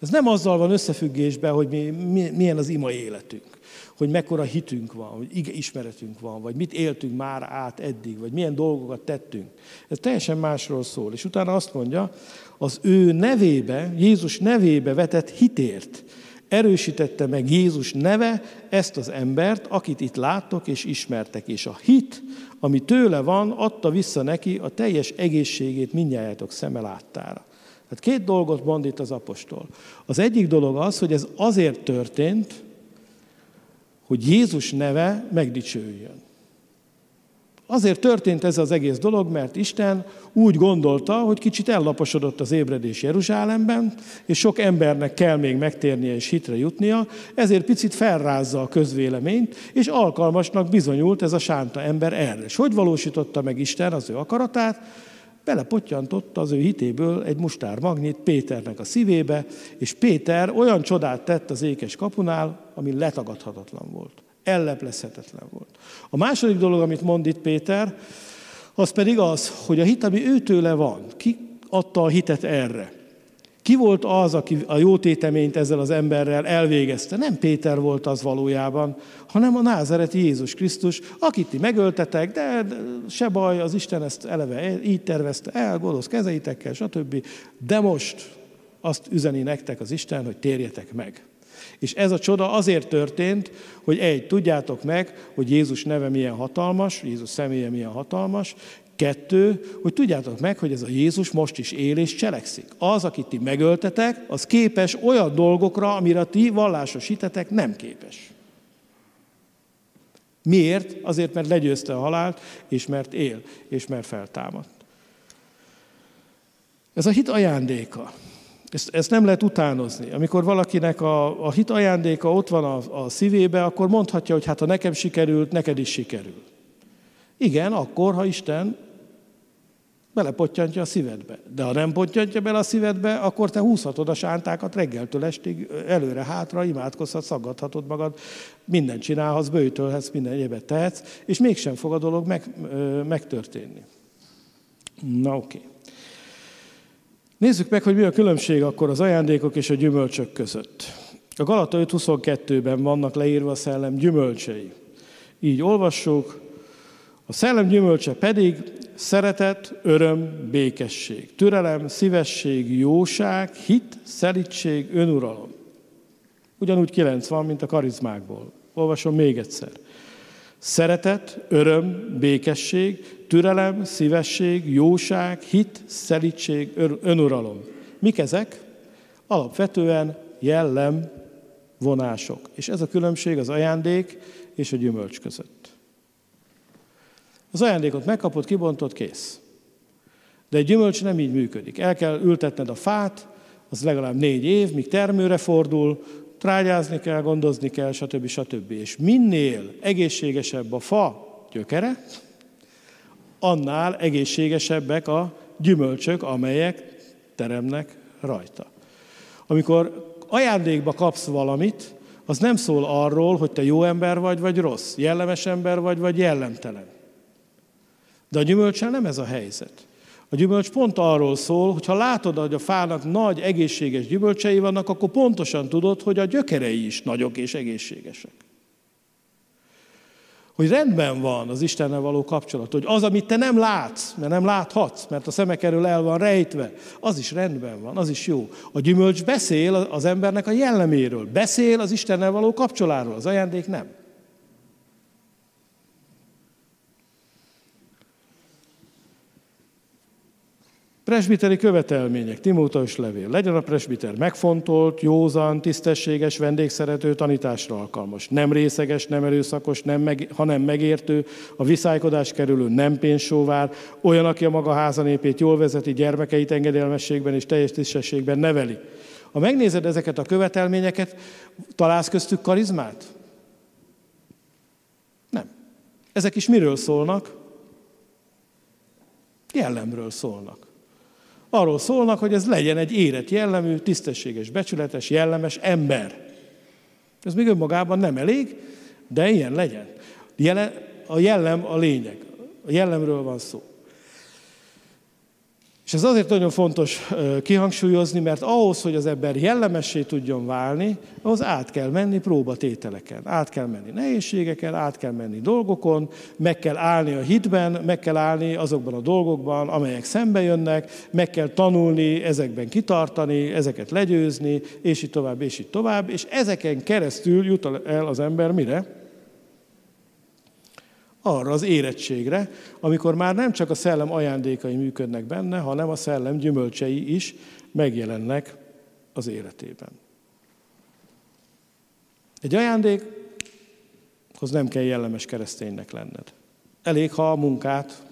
Ez nem azzal van összefüggésben, hogy mi, mi, milyen az ima életünk, hogy mekkora hitünk van, hogy ismeretünk van, vagy mit éltünk már át eddig, vagy milyen dolgokat tettünk. Ez teljesen másról szól. És utána azt mondja, az ő nevébe, Jézus nevébe vetett hitért erősítette meg Jézus neve ezt az embert, akit itt láttok és ismertek, és a hit, ami tőle van, adta vissza neki a teljes egészségét mindjárt szeme láttára. Tehát két dolgot mond itt az apostol. Az egyik dolog az, hogy ez azért történt, hogy Jézus neve megdicsőjön. Azért történt ez az egész dolog, mert Isten úgy gondolta, hogy kicsit ellaposodott az ébredés Jeruzsálemben, és sok embernek kell még megtérnie és hitre jutnia, ezért picit felrázza a közvéleményt, és alkalmasnak bizonyult ez a sánta ember erre. És hogy valósította meg Isten az ő akaratát? Belepottyantott az ő hitéből egy mustár magnit Péternek a szívébe, és Péter olyan csodát tett az ékes kapunál, ami letagadhatatlan volt. Elleplezhetetlen volt. A második dolog, amit mond itt Péter, az pedig az, hogy a hit, ami őtőle van, ki adta a hitet erre. Ki volt az, aki a jó téteményt ezzel az emberrel elvégezte? Nem Péter volt az valójában, hanem a názereti Jézus Krisztus, akit ti megöltetek, de, se baj, az Isten ezt eleve így tervezte el, gonosz kezeitekkel, stb. De most azt üzeni nektek az Isten, hogy térjetek meg. És ez a csoda azért történt, hogy egy, tudjátok meg, hogy Jézus neve milyen hatalmas, Jézus személye milyen hatalmas, Kettő, hogy tudjátok meg, hogy ez a Jézus most is él és cselekszik. Az, akit ti megöltetek, az képes olyan dolgokra, amire ti vallásos hitetek nem képes. Miért? Azért, mert legyőzte a halált, és mert él, és mert feltámadt. Ez a hit ajándéka. Ezt, ezt nem lehet utánozni. Amikor valakinek a, a hit ajándéka ott van a, a szívébe, akkor mondhatja, hogy hát ha nekem sikerült, neked is sikerül. Igen, akkor, ha Isten belepottyantja a szívedbe. De ha nem pottyantja bele a szívedbe, akkor te húzhatod a sántákat reggeltől estig, előre-hátra, imádkozhatsz, szaggathatod magad, mindent csinálhatsz, bőjtölhetsz, minden egyébet tehetsz, és mégsem fog a dolog meg, megtörténni. Na oké. Okay. Nézzük meg, hogy mi a különbség akkor az ajándékok és a gyümölcsök között. A Galata 5.22-ben vannak leírva a szellem gyümölcsei. Így olvassuk, a szellem gyümölcse pedig szeretet, öröm, békesség, türelem, szívesség, jóság, hit, szelítség, önuralom. Ugyanúgy kilenc van, mint a karizmákból. Olvasom még egyszer. Szeretet, öröm, békesség, türelem, szívesség, jóság, hit, szelítség, önuralom. Mik ezek? Alapvetően jellem vonások. És ez a különbség az ajándék és a gyümölcs között. Az ajándékot megkapod, kibontod, kész. De egy gyümölcs nem így működik. El kell ültetned a fát, az legalább négy év, míg termőre fordul, trágyázni kell, gondozni kell, stb. stb. És minél egészségesebb a fa gyökere, annál egészségesebbek a gyümölcsök, amelyek teremnek rajta. Amikor ajándékba kapsz valamit, az nem szól arról, hogy te jó ember vagy, vagy rossz, jellemes ember vagy, vagy jellemtelen. De a gyümölcsel nem ez a helyzet. A gyümölcs pont arról szól, hogy ha látod, hogy a fának nagy, egészséges gyümölcsei vannak, akkor pontosan tudod, hogy a gyökerei is nagyok és egészségesek. Hogy rendben van az Istennel való kapcsolat, hogy az, amit te nem látsz, mert nem láthatsz, mert a szemek erről el van rejtve, az is rendben van, az is jó. A gyümölcs beszél az embernek a jelleméről, beszél az Istennel való kapcsoláról, az ajándék nem. Presbiteri követelmények, Timóteus levél. Legyen a presbiter megfontolt, józan, tisztességes, vendégszerető, tanításra alkalmas. Nem részeges, nem erőszakos, nem meg, hanem megértő, a viszálykodás kerülő, nem pénzsóvár, olyan, aki a maga házanépét jól vezeti, gyermekeit engedelmességben és teljes tisztességben neveli. Ha megnézed ezeket a követelményeket, találsz köztük karizmát? Nem. Ezek is miről szólnak? Jellemről szólnak. Arról szólnak, hogy ez legyen egy érett jellemű, tisztességes, becsületes, jellemes ember. Ez még önmagában nem elég, de ilyen legyen. a jellem a lényeg. A jellemről van szó. És ez azért nagyon fontos kihangsúlyozni, mert ahhoz, hogy az ember jellemessé tudjon válni, ahhoz át kell menni próbatételeken, át kell menni nehézségeken, át kell menni dolgokon, meg kell állni a hitben, meg kell állni azokban a dolgokban, amelyek szembe jönnek, meg kell tanulni, ezekben kitartani, ezeket legyőzni, és így tovább, és így tovább, és ezeken keresztül jut el az ember mire? Arra az érettségre, amikor már nem csak a szellem ajándékai működnek benne, hanem a szellem gyümölcsei is megjelennek az életében. Egy ajándékhoz nem kell jellemes kereszténynek lenned. Elég, ha a munkát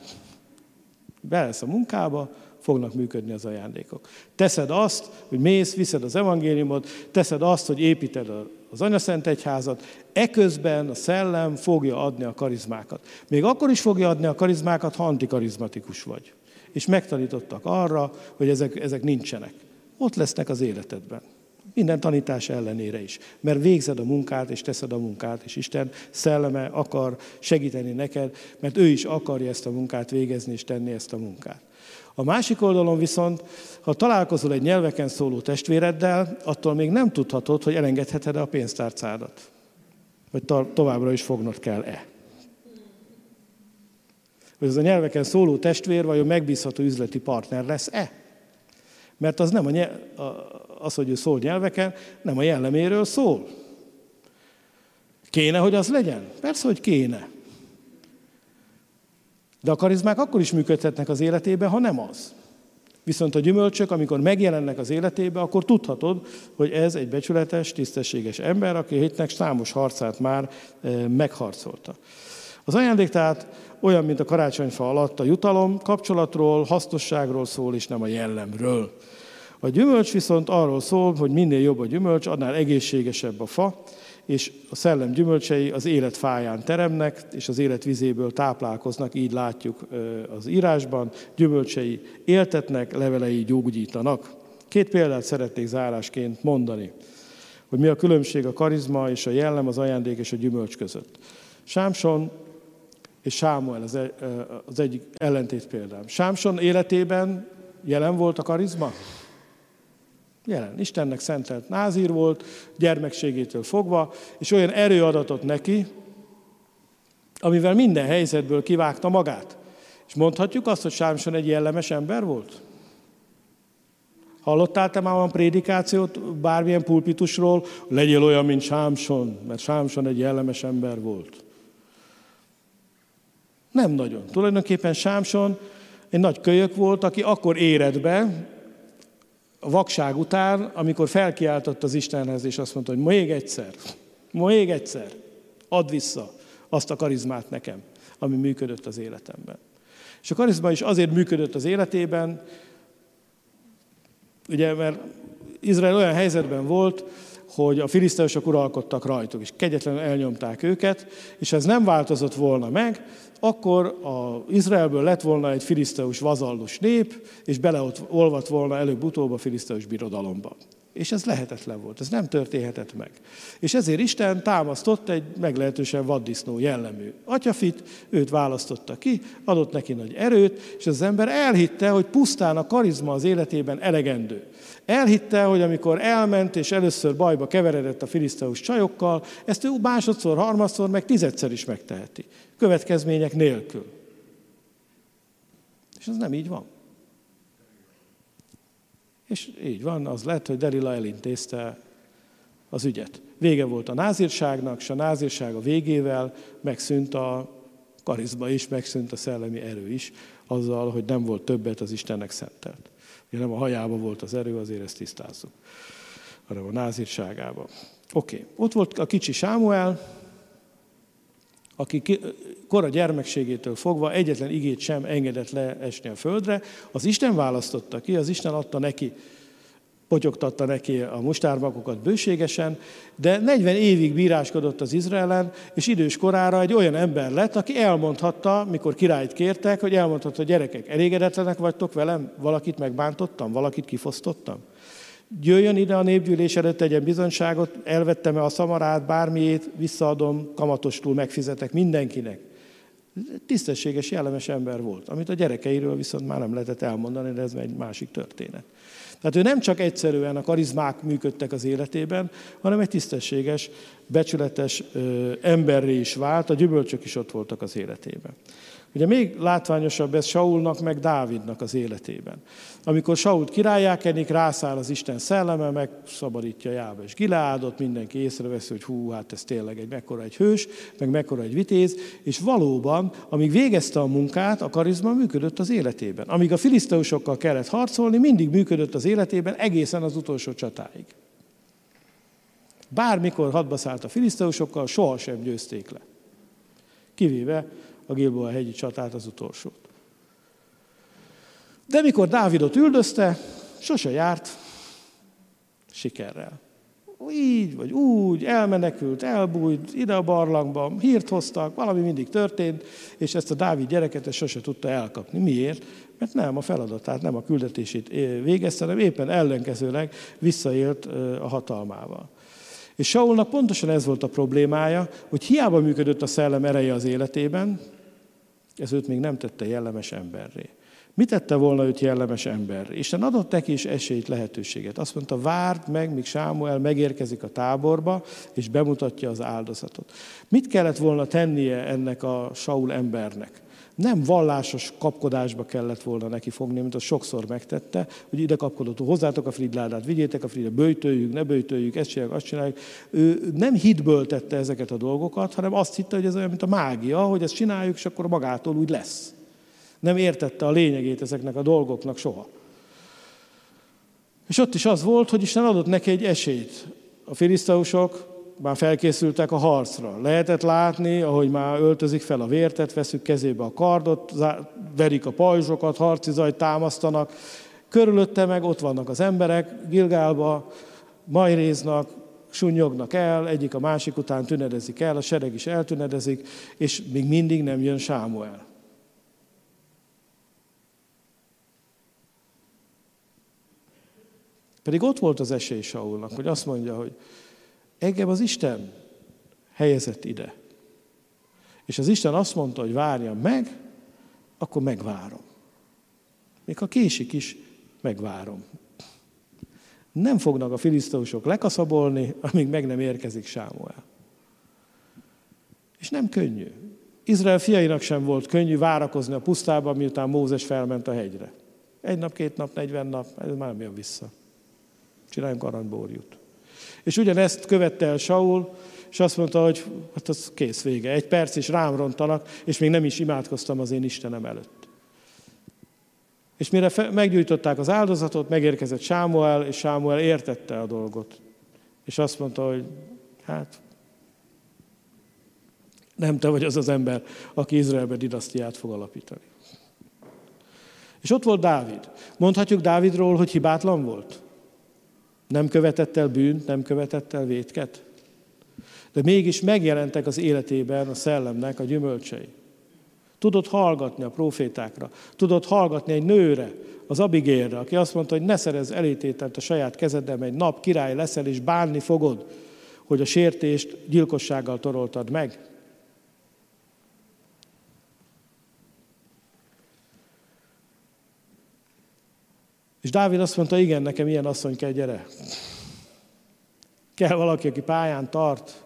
belesz a munkába, fognak működni az ajándékok. Teszed azt, hogy mész, viszed az evangéliumot, teszed azt, hogy építed az Anyaszent Egyházat, eközben a szellem fogja adni a karizmákat. Még akkor is fogja adni a karizmákat, ha antikarizmatikus vagy. És megtanítottak arra, hogy ezek, ezek nincsenek. Ott lesznek az életedben. Minden tanítás ellenére is. Mert végzed a munkát, és teszed a munkát, és Isten szelleme akar segíteni neked, mert ő is akarja ezt a munkát végezni, és tenni ezt a munkát. A másik oldalon viszont, ha találkozol egy nyelveken szóló testvéreddel, attól még nem tudhatod, hogy elengedheted-e a pénztárcádat. Vagy továbbra is fognod kell-e. Hogy ez a nyelveken szóló testvér vajon megbízható üzleti partner lesz-e? Mert az nem a az, hogy ő szól nyelveken, nem a jelleméről szól. Kéne, hogy az legyen? Persze, hogy kéne. De a karizmák akkor is működhetnek az életében, ha nem az. Viszont a gyümölcsök, amikor megjelennek az életébe, akkor tudhatod, hogy ez egy becsületes, tisztességes ember, aki a hitnek számos harcát már eh, megharcolta. Az ajándék tehát olyan, mint a karácsonyfa alatt a jutalom, kapcsolatról, hasznosságról szól, és nem a jellemről. A gyümölcs viszont arról szól, hogy minél jobb a gyümölcs, annál egészségesebb a fa, és a szellem gyümölcsei az élet fáján teremnek, és az élet vizéből táplálkoznak, így látjuk az írásban, gyümölcsei éltetnek, levelei gyógyítanak. Két példát szeretnék zárásként mondani, hogy mi a különbség a karizma és a jellem, az ajándék és a gyümölcs között. Sámson és Sámuel az, az egyik ellentét példám. Sámson életében jelen volt a karizma? Jelen. Istennek szentelt názír volt, gyermekségétől fogva, és olyan erő adatot neki, amivel minden helyzetből kivágta magát. És mondhatjuk azt, hogy Sámson egy jellemes ember volt? Hallottál te már olyan prédikációt bármilyen pulpitusról? Legyél olyan, mint Sámson, mert Sámson egy jellemes ember volt. Nem nagyon. Tulajdonképpen Sámson egy nagy kölyök volt, aki akkor éred be, a vakság után, amikor felkiáltott az Istenhez, és azt mondta, hogy még egyszer, még egyszer, add vissza azt a karizmát nekem, ami működött az életemben. És a karizma is azért működött az életében, ugye, mert Izrael olyan helyzetben volt, hogy a filiszteusok uralkodtak rajtuk, és kegyetlenül elnyomták őket, és ez nem változott volna meg, akkor a Izraelből lett volna egy filiszteus vazallus nép, és beleolvadt volna előbb-utóbb a filiszteus birodalomba. És ez lehetetlen volt, ez nem történhetett meg. És ezért Isten támasztott egy meglehetősen vaddisznó jellemű atyafit, őt választotta ki, adott neki nagy erőt, és az ember elhitte, hogy pusztán a karizma az életében elegendő. Elhitte, hogy amikor elment és először bajba keveredett a filiszteus csajokkal, ezt ő másodszor, harmadszor, meg tizedszer is megteheti. Következmények nélkül. És ez nem így van. És így van, az lett, hogy Derila elintézte az ügyet. Vége volt a názírságnak, és a názírság a végével megszűnt a karizma is, megszűnt a szellemi erő is, azzal, hogy nem volt többet az Istennek szentelt. Ugye nem a hajába volt az erő, azért ezt tisztázzuk, hanem a názírságában. Oké, okay. ott volt a kicsi Sámuel, aki kora gyermekségétől fogva egyetlen igét sem engedett leesni a földre, az Isten választotta ki, az Isten adta neki, potyogtatta neki a mustármagokat bőségesen, de 40 évig bíráskodott az Izraelen, és idős korára egy olyan ember lett, aki elmondhatta, mikor királyt kértek, hogy elmondhatta, gyerekek, elégedetlenek vagytok velem, valakit megbántottam, valakit kifosztottam. Jöjjön ide a népgyűlés előtt tegyen bizonyságot, elvettem-e a szamarát, bármiét, visszaadom, kamatostul megfizetek mindenkinek. Tisztességes, jellemes ember volt, amit a gyerekeiről viszont már nem lehetett elmondani, de ez egy másik történet. Tehát ő nem csak egyszerűen a karizmák működtek az életében, hanem egy tisztességes, becsületes ö, emberré is vált, a gyümölcsök is ott voltak az életében. Ugye még látványosabb ez Saulnak, meg Dávidnak az életében. Amikor Sault királyá kenik, rászáll az Isten szelleme, meg szabadítja Jába és Gileádot, mindenki észreveszi, hogy hú, hát ez tényleg egy mekkora egy hős, meg mekkora egy vitéz, és valóban, amíg végezte a munkát, a karizma működött az életében. Amíg a filiszteusokkal kellett harcolni, mindig működött az életében egészen az utolsó csatáig. Bármikor hadba szállt a filiszteusokkal, sohasem győzték le. Kivéve a Gilboa hegyi csatát, az utolsót. De mikor Dávidot üldözte, sose járt sikerrel. Így vagy úgy, elmenekült, elbújt, ide a barlangba, hírt hoztak, valami mindig történt, és ezt a Dávid gyereket sose tudta elkapni. Miért? Mert nem a feladatát, nem a küldetését végezte, hanem éppen ellenkezőleg visszaélt a hatalmával. És Saulnak pontosan ez volt a problémája, hogy hiába működött a szellem ereje az életében, ez őt még nem tette jellemes emberré. Mit tette volna őt jellemes ember? Isten adott neki is esélyt, lehetőséget. Azt mondta, várd meg, míg Sámuel megérkezik a táborba, és bemutatja az áldozatot. Mit kellett volna tennie ennek a Saul embernek? Nem vallásos kapkodásba kellett volna neki fogni, mint az sokszor megtette, hogy ide kapkodott, hozzátok a fridládát, vigyétek a fridládát, bőjtöljük, ne bőjtöljük, ezt csináljuk, azt csináljuk. Ő nem hitből tette ezeket a dolgokat, hanem azt hitte, hogy ez olyan, mint a mágia, hogy ezt csináljuk, és akkor magától úgy lesz. Nem értette a lényegét ezeknek a dolgoknak soha. És ott is az volt, hogy Isten adott neki egy esélyt. A filiszteusok már felkészültek a harcra. Lehetett látni, ahogy már öltözik fel a vértet, veszük kezébe a kardot, verik a pajzsokat, harci zajt támasztanak. Körülötte meg ott vannak az emberek, Gilgálba majréznak, sunyognak el, egyik a másik után tünedezik el, a sereg is eltünedezik, és még mindig nem jön Sámuel. Pedig ott volt az esély Saulnak, hogy azt mondja, hogy engem az Isten helyezett ide. És az Isten azt mondta, hogy várjam meg, akkor megvárom. Még ha késik is, megvárom. Nem fognak a filiszteusok lekaszabolni, amíg meg nem érkezik Sámuel. És nem könnyű. Izrael fiainak sem volt könnyű várakozni a pusztában, miután Mózes felment a hegyre. Egy nap, két nap, negyven nap, ez már nem jön vissza. Csináljunk aranyborjút. És ugyanezt követte el Saul, és azt mondta, hogy hát az kész vége. Egy perc is rám rontanak, és még nem is imádkoztam az én Istenem előtt. És mire meggyújtották az áldozatot, megérkezett Sámuel, és Sámuel értette a dolgot. És azt mondta, hogy hát nem te vagy az az ember, aki Izraelbe dinasztiát fog alapítani. És ott volt Dávid. Mondhatjuk Dávidról, hogy hibátlan volt? Nem követett el bűnt, nem követett el vétket. De mégis megjelentek az életében a szellemnek a gyümölcsei. Tudott hallgatni a profétákra, tudott hallgatni egy nőre, az Abigérre, aki azt mondta, hogy ne szerez elítételt a saját kezeddel, egy nap király leszel, és bánni fogod, hogy a sértést gyilkossággal toroltad meg. És Dávid azt mondta, igen, nekem ilyen asszony kell, gyere. Kell valaki, aki pályán tart.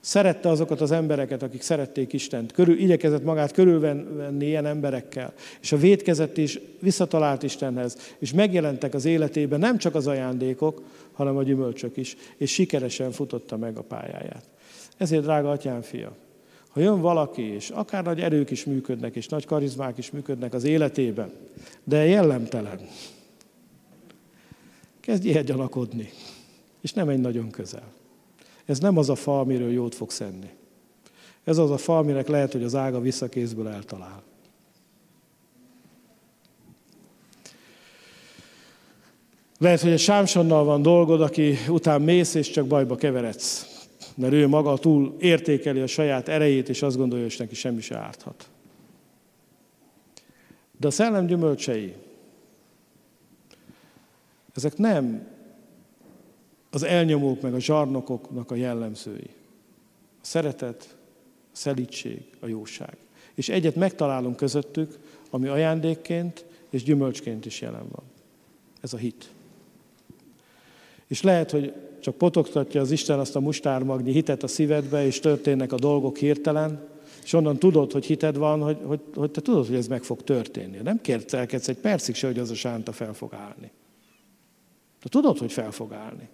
Szerette azokat az embereket, akik szerették Istent. Körül, igyekezett magát körülvenni ilyen emberekkel. És a védkezett is visszatalált Istenhez. És megjelentek az életében nem csak az ajándékok, hanem a gyümölcsök is. És sikeresen futotta meg a pályáját. Ezért, drága atyám fia, ha jön valaki, és akár nagy erők is működnek, és nagy karizmák is működnek az életében, de jellemtelen, Kezdj elgyanakodni, és nem egy nagyon közel. Ez nem az a fa, amiről jót fogsz enni. Ez az a fa, aminek lehet, hogy az ága visszakézből eltalál. Lehet, hogy egy Sámsonnal van dolgod, aki után mész, és csak bajba keveredsz. Mert ő maga túl értékeli a saját erejét, és azt gondolja, hogy neki semmi se árthat. De a szellem gyümölcsei, ezek nem az elnyomók meg a zsarnokoknak a jellemzői. A szeretet, a szelítség, a jóság. És egyet megtalálunk közöttük, ami ajándékként és gyümölcsként is jelen van. Ez a hit. És lehet, hogy csak potoktatja az Isten azt a mustármagnyi hitet a szívedbe, és történnek a dolgok hirtelen, és onnan tudod, hogy hited van, hogy, hogy, hogy te tudod, hogy ez meg fog történni. Nem kértelkedsz egy percig se, hogy az a sánta fel fog állni. De tudod, hogy fel fog állni.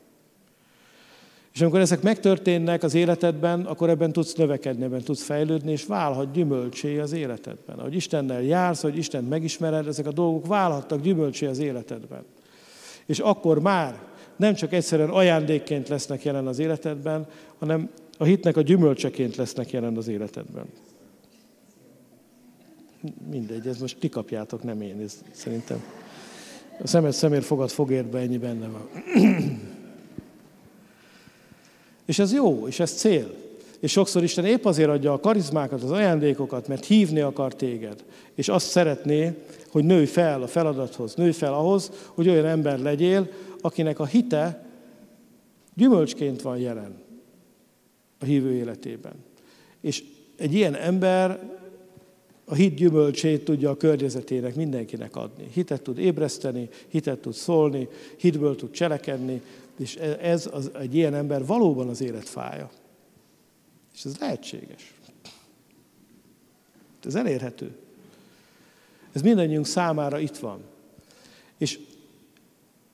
És amikor ezek megtörténnek az életedben, akkor ebben tudsz növekedni, ebben tudsz fejlődni, és válhat gyümölcsé az életedben. Ahogy Istennel jársz, hogy Isten megismered, ezek a dolgok válhattak gyümölcsé az életedben. És akkor már nem csak egyszerűen ajándékként lesznek jelen az életedben, hanem a hitnek a gyümölcseként lesznek jelen az életedben. Mindegy, ez most ti kapjátok, nem én, ez szerintem. A szemed szemér fogad fogérbe, ennyi benne van. és ez jó, és ez cél. És sokszor Isten épp azért adja a karizmákat, az ajándékokat, mert hívni akar téged. És azt szeretné, hogy nőj fel a feladathoz, nőj fel ahhoz, hogy olyan ember legyél, akinek a hite gyümölcsként van jelen a hívő életében. És egy ilyen ember a hit gyümölcsét tudja a környezetének, mindenkinek adni. Hitet tud ébreszteni, hitet tud szólni, hitből tud cselekedni, és ez az, egy ilyen ember valóban az élet fája. És ez lehetséges. Ez elérhető. Ez mindannyiunk számára itt van. És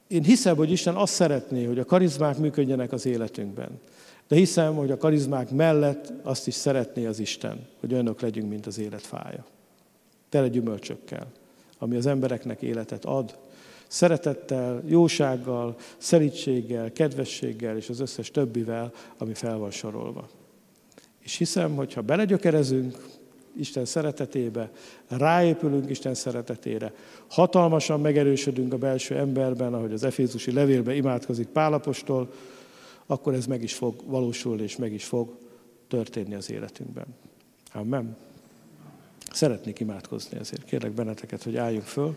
én hiszem, hogy Isten azt szeretné, hogy a karizmák működjenek az életünkben. De hiszem, hogy a karizmák mellett azt is szeretné az Isten, hogy önök legyünk, mint az élet fája. Tele gyümölcsökkel, ami az embereknek életet ad, Szeretettel, jósággal, szerítséggel, kedvességgel és az összes többivel, ami fel van sorolva. És hiszem, hogy ha belegyökerezünk Isten szeretetébe, ráépülünk Isten szeretetére, hatalmasan megerősödünk a belső emberben, ahogy az Efézusi levélben imádkozik Pálapostól, akkor ez meg is fog valósulni, és meg is fog történni az életünkben. Amen. Szeretnék imádkozni ezért. Kérlek benneteket, hogy álljunk föl.